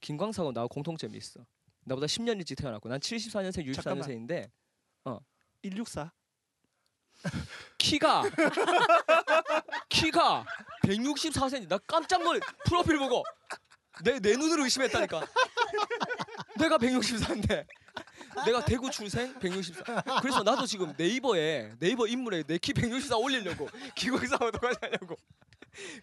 김광석하고 나하고 공통점이 있어. 나보다 10년 일찍 태어났고 난 74년생, 잠깐만. 64년생인데 164. 키가 [laughs] 키가 164cm. 나 깜짝 놀래. 프로필 보고 내 내 눈으로 의심했다니까. 내가 164인데. 내가 대구 출생 164. 그래서 나도 지금 네이버에 네이버 인물에 내 키 164 올리려고 [laughs] 똑같이 하려고.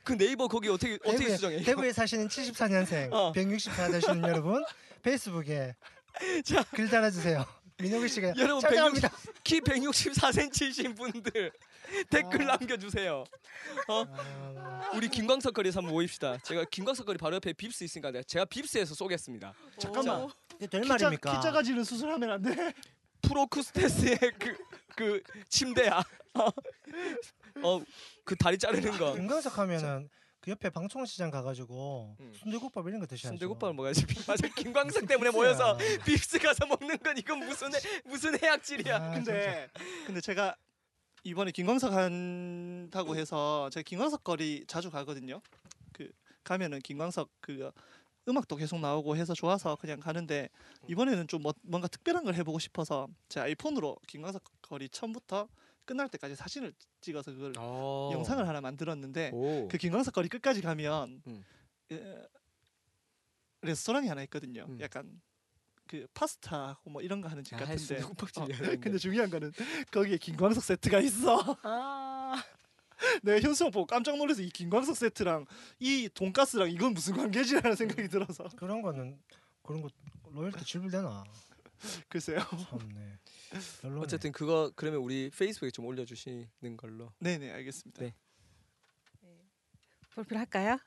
그 네이버 거기 어떻게 어떻게 대구에, 수정해? 대구에 사시는 74년생 어. 164 되시는 여러분 페이스북에 [laughs] 자. 글 달아주세요. 민호기 씨가 여러분 찾아갑니다. 키 164cm이신 분들 [laughs] 댓글 남겨주세요. 어? 아, 우리 김광석 거리에서 한번 모입시다. 제가 김광석 거리 바로 옆에 빕스 있으니까 내가 제가 빕스에서 쏘겠습니다. 잠깐만. 이게 될 키, 말입니까? 자, 키 작아지는 수술하면 안 돼. 프로크루스테스의 그, 그 침대야. 어, 그 다리 자르는 거. 김광석 하면은 그 옆에 방송시장 가가지고 음. 순대국밥 이런 거 드셔야죠. 순대국밥을 먹어야지. 맞아, [laughs] 김광석 때문에 모여서 빕스 가서 먹는 건 이건 무슨 해, 무슨 해악질이야. 아, 근데 근데 제가 이번에 김광석 한다고 해서 제가 김광석 거리 자주 가거든요. 그 가면은 김광석 그 음악도 계속 나오고 해서 좋아서 그냥 가는데 이번에는 좀 뭐, 뭔가 특별한 걸 해보고 싶어서 제 아이폰으로 김광석 거리 처음부터 끝날 때까지 사진을 찍어서 그걸 어. 영상을 하나 만들었는데 오. 그 김광석 거리 끝까지 가면 음. 에, 레스토랑이 하나 있거든요. 음. 약간 그 파스타하고 뭐 이런 거 하는 집 아, 같은데. 순대국밥집이야. 근데 중요한 거는 거기에 김광석 세트가 있어. 아. 내가 현수 형 보고 깜짝 놀라서 이 김광석 세트랑 이 돈가스랑 이건 무슨 관계지라는 생각이 들어서 그런 거는 그런 거 로열티 지불되나? 글쎄요. 참네. 별로네. 어쨌든 그거 그러면 우리 페이스북에 좀 올려주시는 걸로. 네네 알겠습니다. 네. 프로필 할까요?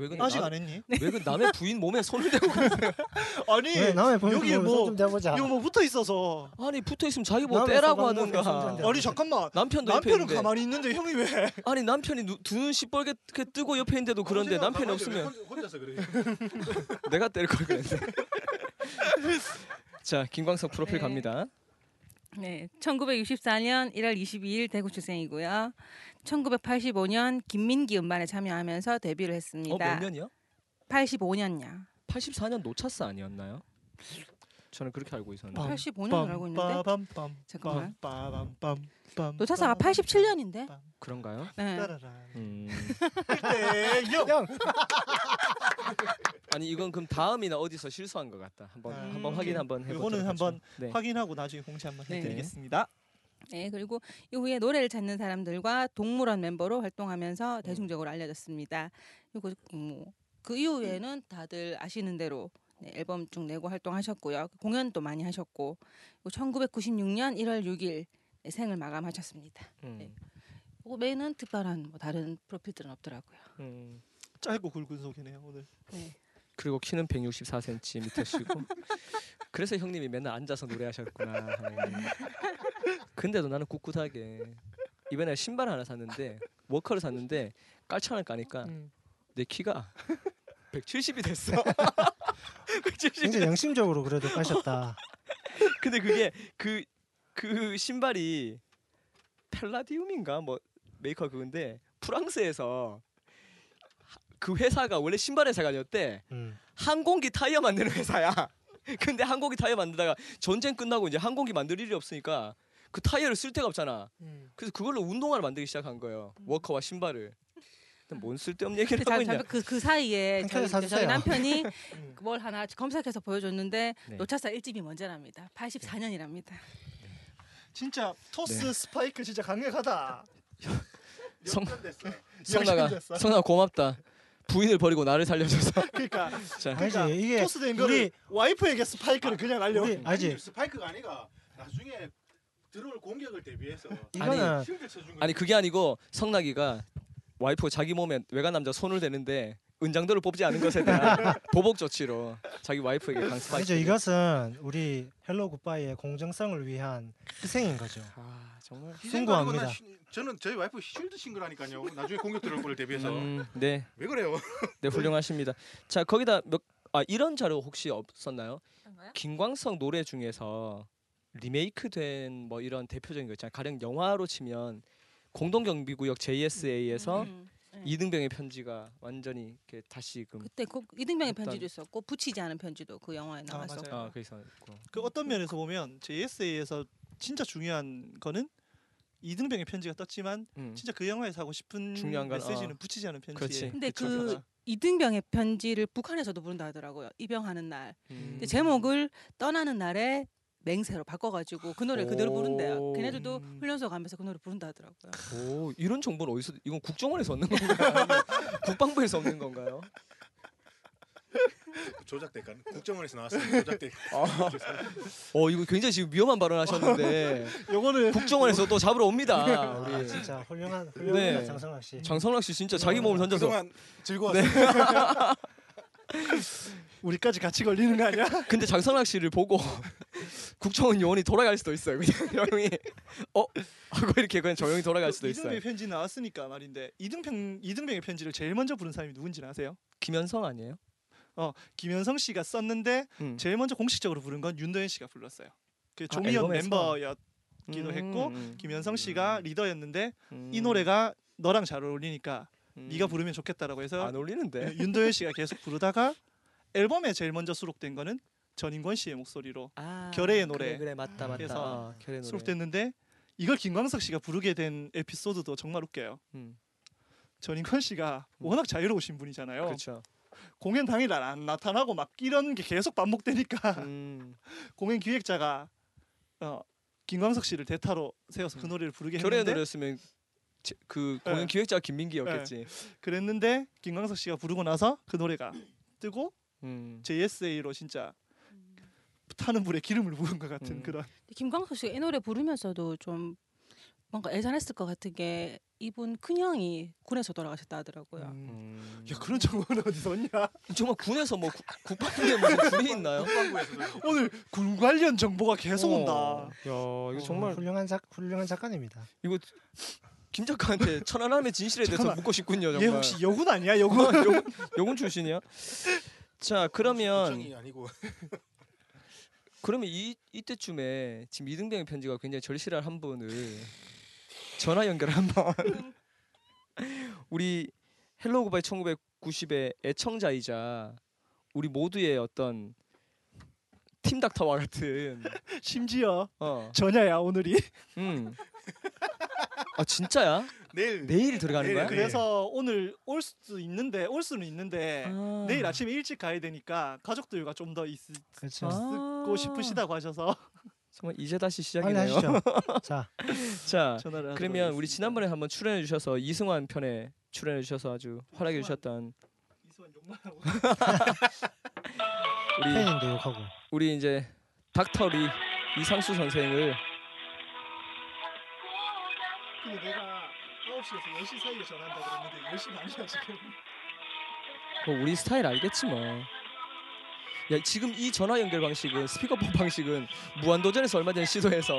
왜 근데 아직 남- 안 했니? 왜 그 남의 [laughs] 부인 몸에 손을 대고? [laughs] 아니 왜 남의 보는 여기에 거 뭐- 좀 대보자. 이거 뭐 붙어 있어서. 아니 붙어 있으면 자기 뭐 남의 떼라고 소방 몸에 손 하는가. 댄다. 아니 잠깐만. 남편도 옆에 남편은 있는데. 가만히 있는데 형이 왜? [laughs] 아니 남편이 두눈 시뻘게 뜨고 옆에 있는데도 그런데 남편이 없으면 혼- 혼자서 그래. 내가 때릴 걸 그랬는데. 자 김광석 프로필 네. 갑니다. 네, 1964년 1월 22일 대구 출생이고요. 1985년 김민기 음반에 참여하면서 데뷔를 했습니다. 어 몇 년이요? 85년요. 84년 노차스 아니었나요? 저는 그렇게 알고 있었는데. 85년으로 알고 있는데 잠깐만. 노차사가 87년인데. 그런가요? 네. 음. [laughs] 형 [laughs] [laughs] 아니 이건 그럼 다음이나 어디서 실수한 것 같다. 한번 음. 한번 확인 한번 해보도록 이거는. 한번 네. 확인하고 나중에 공지 한번 네. 해드리겠습니다. 네, 그리고 이후에 노래를 찾는 사람들과 동물원 멤버로 활동하면서 대중적으로 알려졌습니다. 그리고 뭐, 그 이후에는 다들 아시는 대로 네, 앨범 쭉 내고 활동하셨고요. 공연도 많이 하셨고, 그리고 1996년 1월 6일 네, 생을 마감하셨습니다. 음. 네. 그 외에는 특별한 뭐 다른 프로필들은 없더라고요. 음. 짧고 굵은 소개네요 오늘. 네. 그리고 키는 164cm시고 [laughs] 그래서 형님이 맨날 앉아서 노래하셨구나. 근데도 나는 꿋꿋하게 이번에 신발 하나 샀는데 워커를 샀는데 깔창을 까니까 음. 내 키가 [laughs] 170이 됐어. [laughs] 170이 굉장히 양심적으로 그래도 까셨다. 근데 그게 그그 신발이 팔라디움인가 뭐 메이커 그건데 프랑스에서 하- 그 회사가 원래 신발 회사가 아니었대. 음. 항공기 타이어 만드는 회사야. [laughs] 근데 항공기 타이어 만들다가 전쟁 끝나고 이제 항공기 만들 일이 없으니까 그 타이어를 쓸 데가 없잖아. 그래서 그걸로 운동화를 만들기 시작한 거예요. 워커와 신발을. 뭔 쓸데없는 얘기를 그, 하고 자, 있냐. 그, 그 사이에 한 저희. 저희 남편이 [laughs] 음. 뭘 하나 검색해서 보여줬는데 네. 노찾사 1집이 먼저랍니다. 84년이랍니다. 진짜 토스 네. 스파이크 진짜 강력하다. [laughs] 성-. 성나가. 성나 고맙다. 부인을 버리고 나를 살려줘서. [laughs] 그러니까 자, 알지 그러니까 이게 토스된 거를 우리 와이프에게 스파이크를 그냥 날려. 우리 알지 스파이크가 아니가 나중에 들어올 공격을 대비해서 이거는. 아니 그게 아니고 성나기가 와이프 자기 몸에 외간 남자 손을 대는데 은장도를 뽑지 않은 것에 대한 [laughs] 보복 조치로 자기 와이프에게 강스파이크. 아니죠 이것은 우리 헬로 굿바이의 공정성을 위한 희생인 거죠. 아 정말. 숭고합니다. 저는 저희 와이프 shield 친 거라니까요. 나중에 공격 들어올 걸 대비해서 음, 네, 왜 그래요? 네 훌륭하십니다. 자 거기다 몇 아 이런 자료 혹시 없었나요? 김광석 노래 중에서 리메이크된 뭐 이런 대표적인 거 있잖아요. 가령 영화로 치면 공동경비구역 JSA에서 음, 네. 네. 이등병의 편지가 완전히 이렇게 다시 그 그때 그 이등병의 어떤- 편지도 있었고 붙이지 않은 편지도 그 영화에 아, 나왔었고. 맞아요. 아, 그래서 있고. 그 어떤 면에서 보면 JSA에서 진짜 중요한 거는 이등병의 편지가 떴지만 음. 진짜 그 영화에서 하고 싶은 중요한 건, 메시지는 어. 붙이지 않은 편지에 그렇지. 근데 그쵸, 그. 이등병의 편지를 북한에서도 부른다 하더라고요. 입영하는 날. 음. 근데 제목을 떠나는 날에 맹세로 바꿔가지고 그 노래 를 그대로 부른대요. 오. 걔네들도 음. 훈련소 가면서 그 노래 부른다 하더라고요. 오, 이런 정보는 어디서 이건 국정원에서 얻는 건가요? [laughs] 국방부에서 얻는 건가요? 조작될까? 국정원에서 나왔으면 조작될. [laughs] 어, 이거 굉장히 지금 위험한 발언하셨는데 [laughs] 요거는 국정원에서 또 잡으러 옵니다. 아, 우리 진짜 훌륭한 네. 훌륭한 장성학 씨. 장성락 씨 진짜 자기 몸을 던져서 그동안 즐거웠어요. 우리까지 같이 걸리는 거 아니야? [laughs] 근데 장성락 씨를 보고 [laughs] 국정원 요원이 돌아갈 수도 있어요. 그냥 [laughs] 형이 어 하고 이렇게 그냥 조용히 돌아갈 수도 있어요. 이등병의 편지 나왔으니까 말인데 이등병 이등병의 편지를 제일 먼저 부른 사람이 누군지 아세요? 김현성 아니에요? 김현성 씨가 썼는데 음. 제일 먼저 공식적으로 부른 건 윤도현 씨가 불렀어요. 그 아, 조미연 앨범에서? 멤버였 기도 했고 음, 김현성 씨가 리더였는데 음, 이 노래가 너랑 잘 어울리니까 음. 네가 부르면 좋겠다라고 해서 안 어울리는데. 윤도현 씨가 계속 부르다가 앨범에 제일 먼저 수록된 거는 전인권 씨의 목소리로 아, 결의의 노래 그래, 그래 맞다 맞다. 해서 아. 수록됐는데 이걸 김광석 씨가 부르게 된 에피소드도 정말 웃겨요. 음, 전인권 씨가 워낙 자유로우신 분이잖아요. 그렇죠. 공연 당일날 안 나타나고 막 이런 게 계속 반복되니까 [laughs] 음, 공연 기획자가 어, 김광석 씨를 대타로 세워서 그 노래를 부르게 결의 했는데 노래였으면 제- 그 공연 네. 기획자가 김민기였겠지. 그랬는데 김광석 씨가 부르고 나서 그 노래가 뜨고 음. JSA로 진짜 타는 불에 기름을 부은 것 같은 음. 그런 김광석 씨가 이 노래 부르면서도 좀 뭔가 애잔했을 것 같은 게 이분 큰형이 군에서 돌아가셨다 하더라고요. 음. 야 그런 정보는 어디서 얻냐? 정말 군에서 뭐 국- 국방부에 무슨 군이 있나요? 오늘 군 관련 정보가 계속 온다. 어. 야 이거 어, 정말 훌륭한 작 훌륭한 작가입니다. 이거 김 작가한테 천안함의 진실에 대해서. 묻고 싶군요. 정말. 얘 혹시 여군 아니야? 여군? 어, 요군, 여군 출신이야? 자 그러면 국정이 아니고 [laughs] 그러면 이 이때쯤에 지금 이등병의 편지가 굉장히 절실한 한 분을 전화 연결 한번 [laughs] 우리 헬로 굿바이 1990의 애청자이자 우리 모두의 어떤 팀 닥터와 같은 [laughs] 심지어 어, 전야야 오늘이. 음. 아 진짜야? 내일 내일 들어가는 내일 거야? 그래. 그래서 오늘 올 수 있는데 올 수는 있는데 아. 내일 아침에 일찍 가야 되니까 가족들과 좀더 있, 그렇죠. 아. 고 싶으시다고 하셔서 정말 이제 다시 시작이네요. [laughs] 자, 자 전화를 그러면 우리. 지난번에 한번 출연해 주셔서 이승환 편에 출연해 주셔서 아주 활약해 이승환. 주셨던 이수환 욕만 하고 우리 팬인데 욕하고. 우리 이제 닥터리 이상수 선생을 근데 내가 9시에서 10시 사이에 전화한다 그랬는데 10시 반이야 지금. 뭐 우리 스타일 알겠지 뭐. 야 지금 이 전화 연결 방식은 스피커폰 방식은 무한도전에서 얼마 전에 시도해서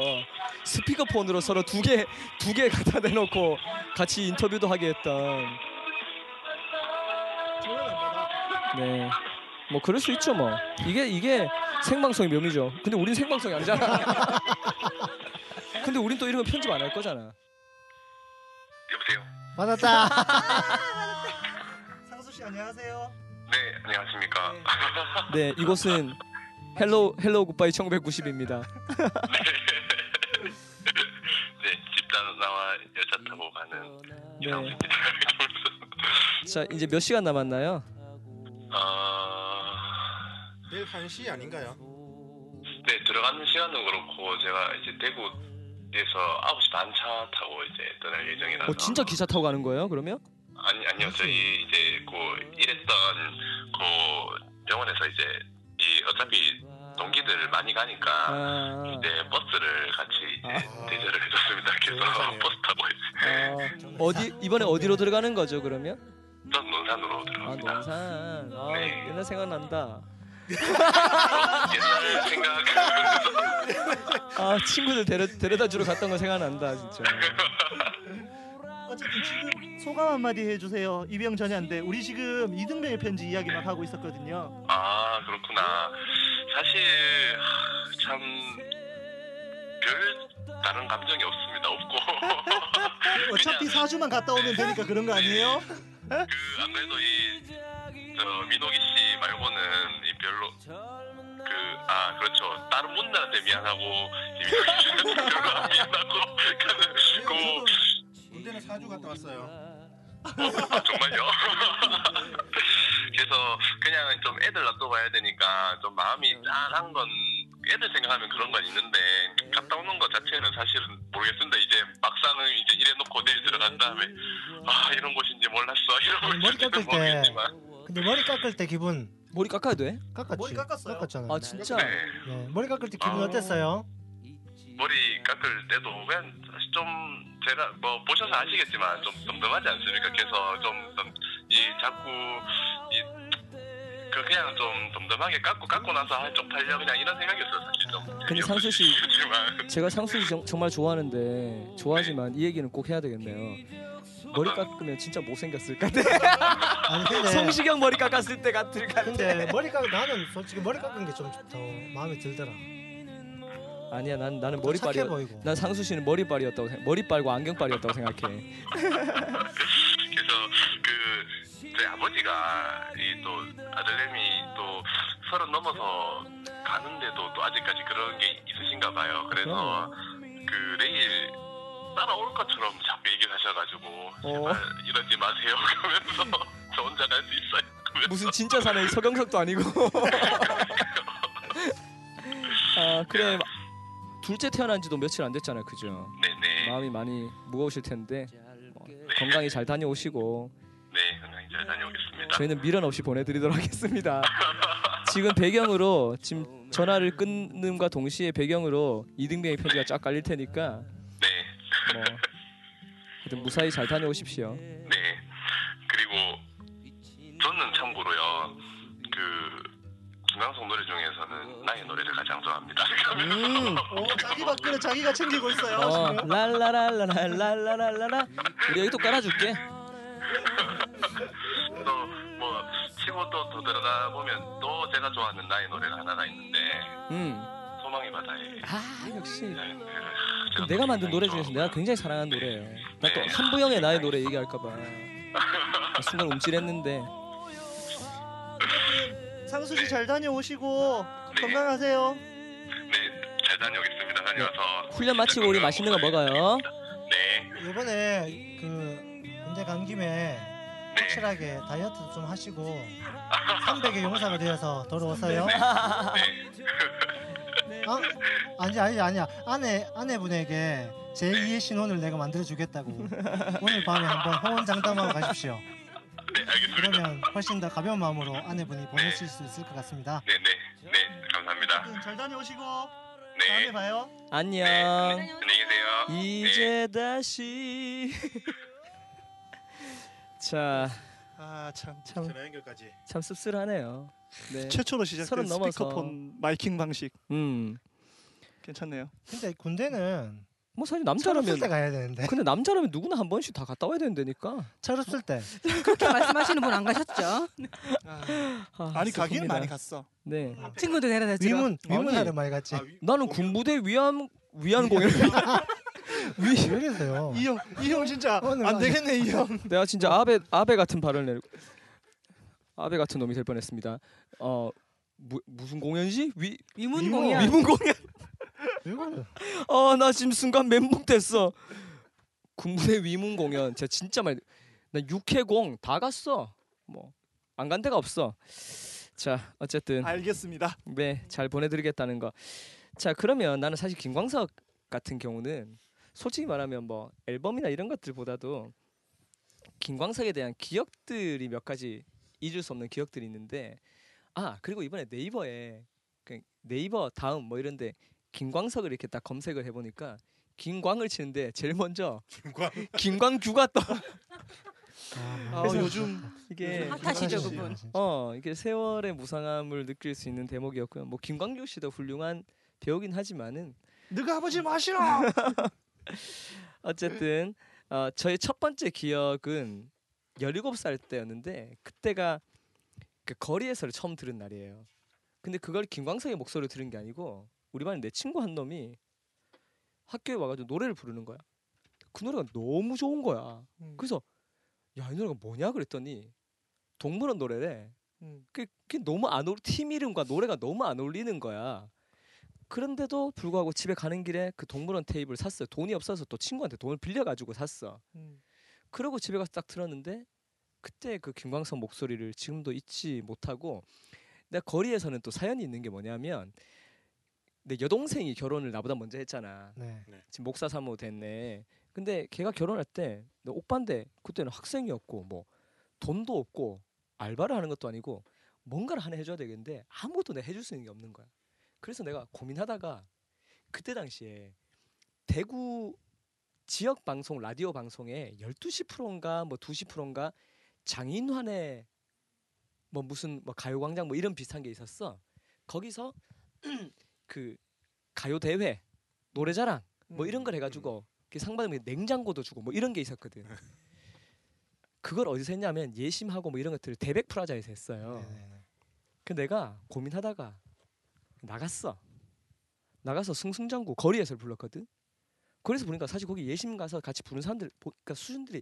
스피커폰으로 서로 두 개 두 개 갖다 대놓고 같이 인터뷰도 하게 했던. 네. 뭐 그럴 수 있죠 뭐. 이게 이게 생방송의 묘미죠. 근데 우린 생방송이 아니잖아. [laughs] 근데 우린 또 이런 거 편집 안 할 거잖아. 여보세요. 받았다. [laughs] 상수 씨 안녕하세요. 네, 안녕하십니까. 네, [laughs] 이곳은 헬로 헬로 굿바이 1990입니다. [laughs] 네, 집 떠나와 열차 타고 가는 네. 이상수입니다. 자, 이제 몇 시간 남았나요? 어, 내일 1시 아닌가요? 네, 들어가는 시간은 그렇고 제가 이제 대구 에서 9시 반 차 타고 이제 떠날 예정이라서. 어, 진짜 기차 타고 가는 거예요? 그러면? 아니 아니요, 저희 이제 그 일했던 그 병원에서 이제 이 어차피 동기들 많이 가니까 아, 이제 버스를 같이 이제 아. 대절을 해줬습니다. 그래서 대단하네요. [laughs] 버스 타고 이제 아, 어디 이번에 어디로 들어가는 거죠? 그러면? 전 논산으로 아, 들어갑니다. 논산. 아, 네. 옛날 생각난다. 옛날 생각 아, 친구들 데려 데려다 주러 갔던 거 생각난다, 진짜. 어쨌든 지금 소감 한마디 해주세요. 이병 전야인데 우리 지금 이등병의 편지 이야기 막 하고 있었거든요. 아 그렇구나. 사실 하, 참별 다른 감정이 없습니다. 없고 어차피 사주만 갔다 오면 되니까 그런 거 아니에요? 그 안 그래도 이 저 민호기 씨 말고는 이 별로 그 아 그렇죠 다른 분들한테 미안하고 이 민호기 씨한테 [laughs] 별로 안 미안하고 그 군대는 사주 갔다 왔어요. 정말요? [laughs] 그래서 그냥 좀 애들 놔둬봐야 되니까 좀 마음이 짠한 건 애들 생각하면 그런 건 있는데 갔다 오는 것 자체는 사실은 모르겠습니다. 이제 막상은 이제 이래놓고 내일 들어간 다음에 아 이런 곳인지 몰랐어 이런 깎을 때 모르겠지만 근데 머리 깎을 때 기분 머리 깎아야 돼? 깎았지? 머리 깎았어요. 깎았잖아요. 아 진짜? 네. 네, 머리 깎을 때 기분 아. 어땠어요? 머리 깎을 때도 그냥 좀 제가 뭐 보셔서 아시겠지만 좀 덤덤하지 않습니까? 그래서 좀이 자꾸 이 그 그냥 좀 덤덤하게 깎고 깎고 나서 아 쪽팔려 그냥 이런 생각이었어요 사실 좀. 근데 상수 씨. [laughs] 제가 상수 씨 정, 정말 좋아하는데 좋아하지만 이 얘기는 꼭 해야 되겠네요. 머리 깎으면 진짜 못생겼을 것 같아. 아니 근데 [laughs] 성시경 머리 깎았을 때 같을 것 같아. 근데 머리 깎 나는 솔직히 머리 깎은 게 좀 더 마음에 들더라. 아니야 난 나는 머리빨이 보이고. 난 상수 씨는 머리빨이었다고 생각. 머리빨과 안경빨이었다고 생각해. [laughs] 그래서 그 저희 아버지가 이 또 아들내미 또 서른 넘어서 가는데도 또 아직까지 그런 게 있으신가 봐요. 그래서 그 내일 따라올 것처럼 자꾸 얘기를 하셔가지고 어. 제발 이러지 마세요. [laughs] 그러면서 저 혼자 갈 수 있어요. 그러면서 무슨 진짜 사나이 서경석도 아니고. [laughs] 아 그래 둘째 태어난 지도 며칠 안 됐잖아요, 그죠? 네네 마음이 많이 무거우실 텐데 뭐, 건강히 잘 다녀오시고 네 잘 다녀오겠습니다. 저희는 미련 없이 보내드리도록 하겠습니다. [laughs] 지금 배경으로 지금 전화를 끊는과 동시에 배경으로 이등병의 편지가 쫙 깔릴 테니까 네. 뭐 하여튼 무사히 잘 다녀오십시오. 네. 그리고 저는 참고로요. 그 김광석 노래 중에서는 나의 노래를 가장 좋아합니다. 음. 오, [laughs] 자기 밥그릇 자기가 챙기고 있어요. 어. 랄라랄라랄라랄라라 우리 여기 또 깔아줄게. [laughs] 치고 또더 들어가 보면 또 제가 좋아하는 나의 노래가 하나가 있는데 음. 소망의 바다에 아 역시 나의 노래를 그 제가 내가 만든 노래 중에서 좋아하고요. 내가 굉장히 사랑하는 노래예요. 나또 네. 한부영의 나의 노래 얘기할까봐 순간 움찔했는데 상수 씨 잘 다녀오시고 건강하세요. 네, 잘 다녀오겠습니다. 다녀와서 훈련 마치고 우리 맛있는 거 먹어요. 네, 이번에 그 군대 간 김에 네. 확실하게 다이어트도 좀 하시고 300의 용사가 되어서 돌아오세요. 어? 아니 아니 아니야 아내 아내분에게 제 2의 신혼을 내가 만들어 주겠다고 오늘 밤에 한번 호언장담하고 가십시오. 네, 알겠습니다. 그러면 훨씬 더 가벼운 마음으로 아내분이 보내실 수 있을 것 같습니다. 네, 네, 네, 감사합니다. 잘 다녀오시고 다음에 네, 봐요. 안녕. 안녕히 계세요. 네. 이제 다시 자, 아 참. 참, 전화 연결까지. 참 씁쓸하네요. 네. 최초로 시작된 서른 넘어서. 스피커폰 마이킹 방식 음. 괜찮네요. 근데 군대는 뭐 사실 남자라면 때 가야 되는데 근데 남자라면 누구나 한 번씩 다 갔다 와야 된다니까. 철없을 때 그렇게 말씀하시는 분 안 가셨죠? 아, 아, 아니 가기는 슬픕니다. 많이 갔어. 네. 친구들 데려다 주러. 위문 위문하러. 많이 갔지. 아, 위- 나는 군부대 위안 위안 공연. [laughs] [laughs] 왜 이러세요? 이 형 이 형 진짜 오늘 안 많이- 되겠네 이 형. [laughs] 내가 진짜 아베 아베 같은 발언을 내고 아베 같은 놈이 될 뻔했습니다. 어 무, 무슨 공연이지? 위 위문. 공연. 위문 공연. [laughs] 왜 그래? 아나 지금 순간 멘붕 됐어. 군부대 위문 공연. 제가 진짜 많이 나 육해공 다 갔어. 뭐 안 간 데가 없어. 자 어쨌든 알겠습니다. 네, 잘 보내드리겠다는 거. 자, 그러면 나는 사실 김광석 같은 경우는 솔직히 말하면 뭐 앨범이나 이런 것들보다도 김광석에 대한 기억들이 몇 가지 잊을 수 없는 기억들이 있는데 아 그리고 이번에 네이버에 그 네이버 다음 뭐 이런데 김광석을 이렇게 딱 검색을 해보니까 김광을 치는데 제일 먼저 김광. [laughs] 김광규가 떠 아, 그래서 요즘 이게 핫하시죠, 그분. 씨. 어 이게 세월의 무상함을 느낄 수 있는 대목이었고요. 뭐 김광규 씨도 훌륭한 배우긴 하지만은 너가 아버지 마시라. [laughs] [laughs] 어쨌든 어, 저의 첫 번째 기억은 17살 때였는데 그때가 그 거리에서를 처음 들은 날이에요. 근데 그걸 김광석의 목소리로 들은 게 아니고 우리 반에 내 친구 한 놈이 학교에 와가지고 노래를 부르는 거야. 그 노래가 너무 좋은 거야. 음. 그래서 야 이 노래가 뭐냐 그랬더니 동물원 노래래. 음. 그, 그게 너무 안 어울 팀 이름과 노래가 너무 안 어울리는 거야. 그런데도 불구하고 집에 가는 길에 그 동물원 테이블 샀어요. 돈이 없어서 또 친구한테 돈을 빌려가지고 샀어. 음. 그러고 집에 가서 딱 들었는데 그때 그 김광석 목소리를 지금도 잊지 못하고 내가 거리에서는 또 사연이 있는 게 뭐냐면 내 여동생이 결혼을 나보다 먼저 했잖아. 네. 지금 목사 사모 됐네. 근데 걔가 결혼할 때 옥반데 그때는 학생이었고 뭐 돈도 없고 알바를 하는 것도 아니고 뭔가를 하나 해줘야 되겠는데 아무것도 내가 해줄 수 있는 게 없는 거야. 그래서 내가 고민하다가 그때 당시에 대구 지역 방송 라디오 방송에 12시 프로인가 뭐 2시 프로인가 장인환의 뭐 무슨 뭐 가요 광장 뭐 이런 비슷한 게 있었어. 거기서 [clears throat] 그 가요 대회 노래 자랑 뭐 이런 걸 해 가지고 그상 받으면 냉장고도 주고 뭐 이런 게 있었거든. 그걸 어디서 했냐면 예심하고 뭐 이런 것들을 대백 프라자에서 했어요. 네네네. 그 내가 고민하다가 나갔어. 나가서 승승장구 거리에서 불렀거든. 거기서 보니까 사실 거기 예심 가서 같이 부른 사람들 보- 그러니까 수준들이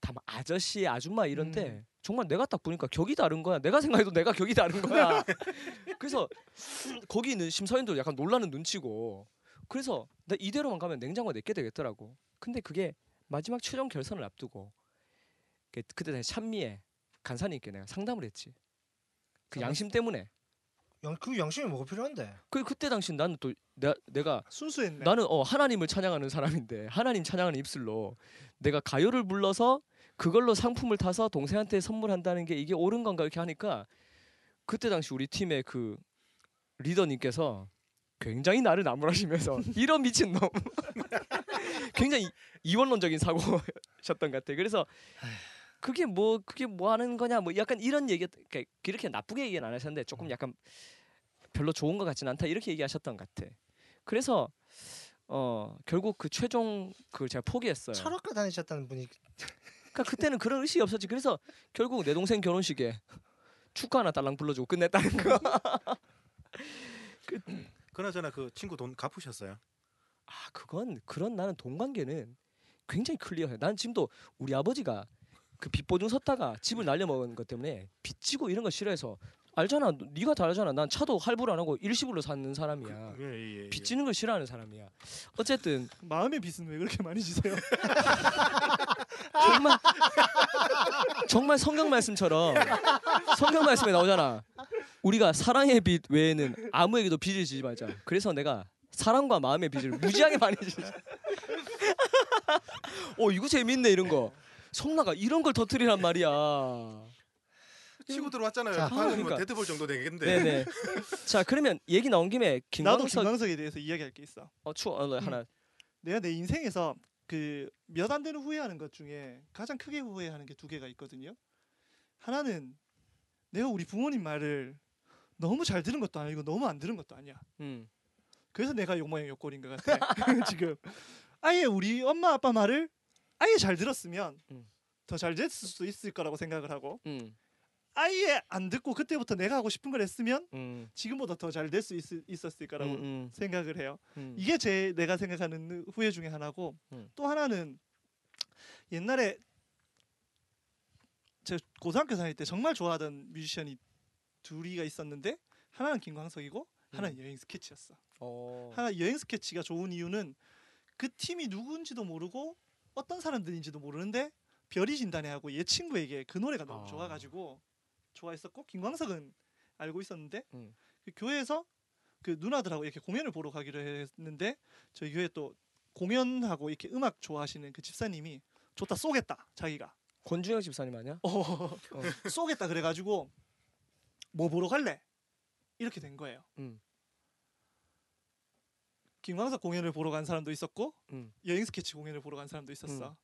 다 막 아저씨, 아줌마 이런데 음. 정말 내가 딱 보니까 격이 다른 거야. 내가 생각해도 내가 격이 다른 거야. [laughs] 그래서 거기 있는 심사위원들 약간 놀라는 눈치고. 그래서 나 이대로만 가면 냉장고 내게 되겠더라고. 근데 그게 마지막 최종 결선을 앞두고 그- 그때 당시 찬미에 간사님께 내가 상담을 했지. 그 상담? 양심 때문에. 양, 그 양심이 뭐가 필요한데? 그 그때 당시 나는 또 내가, 내가 순수했네. 나는 어 하나님을 찬양하는 사람인데 하나님 찬양하는 입술로 내가 가요를 불러서 그걸로 상품을 타서 동생한테 선물한다는 게 이게 옳은 건가 이렇게 하니까 그때 당시 우리 팀의 그 리더님께서 굉장히 나를 나무라시면서 [laughs] 이런 미친 놈 [laughs] 굉장히 이원론적인 사고셨던 것 같아. 그래서 그게 뭐 그게 뭐 하는 거냐 뭐 약간 이런 얘기 그러니까 그렇게 나쁘게 얘기는 안 하셨는데 조금 약간 별로 좋은 것 같지는 않다 이렇게 얘기하셨던 것 같아. 그래서 어 결국 그 최종 그걸 제가 포기했어요. 철학과 다니셨다는 분이 [laughs] 그러니까 그때는 그런 의식이 없었지. 그래서 결국 내 동생 결혼식에 축가 하나 딸랑 불러주고 끝냈다는 거. 그나저나 그 친구 돈 갚으셨어요? 아 그건 그런 나는 돈 관계는 굉장히 클리어해. 난 지금도 우리 아버지가 그 빚보증 섰다가 집을 날려먹은 것 때문에 빚지고 이런 거 싫어해서 알잖아. 너- 네가 다 알잖아. 난 차도 할부를 안 하고 일시불로 사는 사람이야. 예, 예, 예. 빚지는 걸 싫어하는 사람이야. 어쨌든 마음의 빚은 왜 그렇게 많이 지세요? [laughs] 정말 정말 성경 말씀처럼 성경 말씀에 나오잖아. 우리가 사랑의 빚 외에는 아무에게도 빚을 지지 말자. 그래서 내가 사랑과 마음의 빚을 무지하게 많이 지지. [laughs] 어 이거 재밌네 이런 거. 성나가 이런 걸 터트리란 말이야. 치고 들어왔잖아요. 자, 방금 뭐 그러니까. 데드볼 정도 되겠는데. 네네. [laughs] 자 그러면 얘기 나온 김에 나도 김광석 김광석에 대해서 이야기할 게 있어. 어 추워 어, 하나 내가 내 인생에서 그 몇 안 되는 후회하는 것 중에 가장 크게 후회하는 게 두 개가 있거든요. 하나는 내가 우리 부모님 말을 너무 잘 들은 것도 아니고 너무 안 들은 것도 아니야. 음. 그래서 내가 욕모양 욕골인 것 같아. [laughs] 지금 아예 우리 엄마 아빠 말을 아예 잘 들었으면 음. 더잘 됐을 수 있을 거라고 생각을 하고 음. 아예 안 듣고 그때부터 내가 하고 싶은 걸 했으면 음. 지금보다 더 잘 될 수 있었을 거라고 음, 음, 생각을 해요. 음. 이게 제 내가 생각하는 후회 중에 하나고 음. 또 하나는 옛날에 제 고등학교 다닐 때 정말 좋아하던 뮤지션이 둘이가 있었는데 하나는 김광석이고 하나는 여행 스케치였어. 어. 하나 여행 스케치가 좋은 이유는 그 팀이 누구인지도 모르고 어떤 사람들인지도 모르는데 별이 진단해 하고 얘 친구에게 그 노래가 너무 아. 좋아가지고 좋아했었고 김광석은 알고 있었는데 음. 그 교회에서 그 누나들하고 이렇게 공연을 보러 가기로 했는데 저희 교회 또 공연하고 이렇게 음악 좋아하시는 그 집사님이 좋다 쏘겠다 자기가 권준영 집사님 아니야? [laughs] 어, 쏘겠다 그래가지고 뭐 보러 갈래 이렇게 된 거예요. 음. 김광석 공연을 보러 간 사람도 있었고 음. 여행 스케치 공연을 보러 간 사람도 있었어.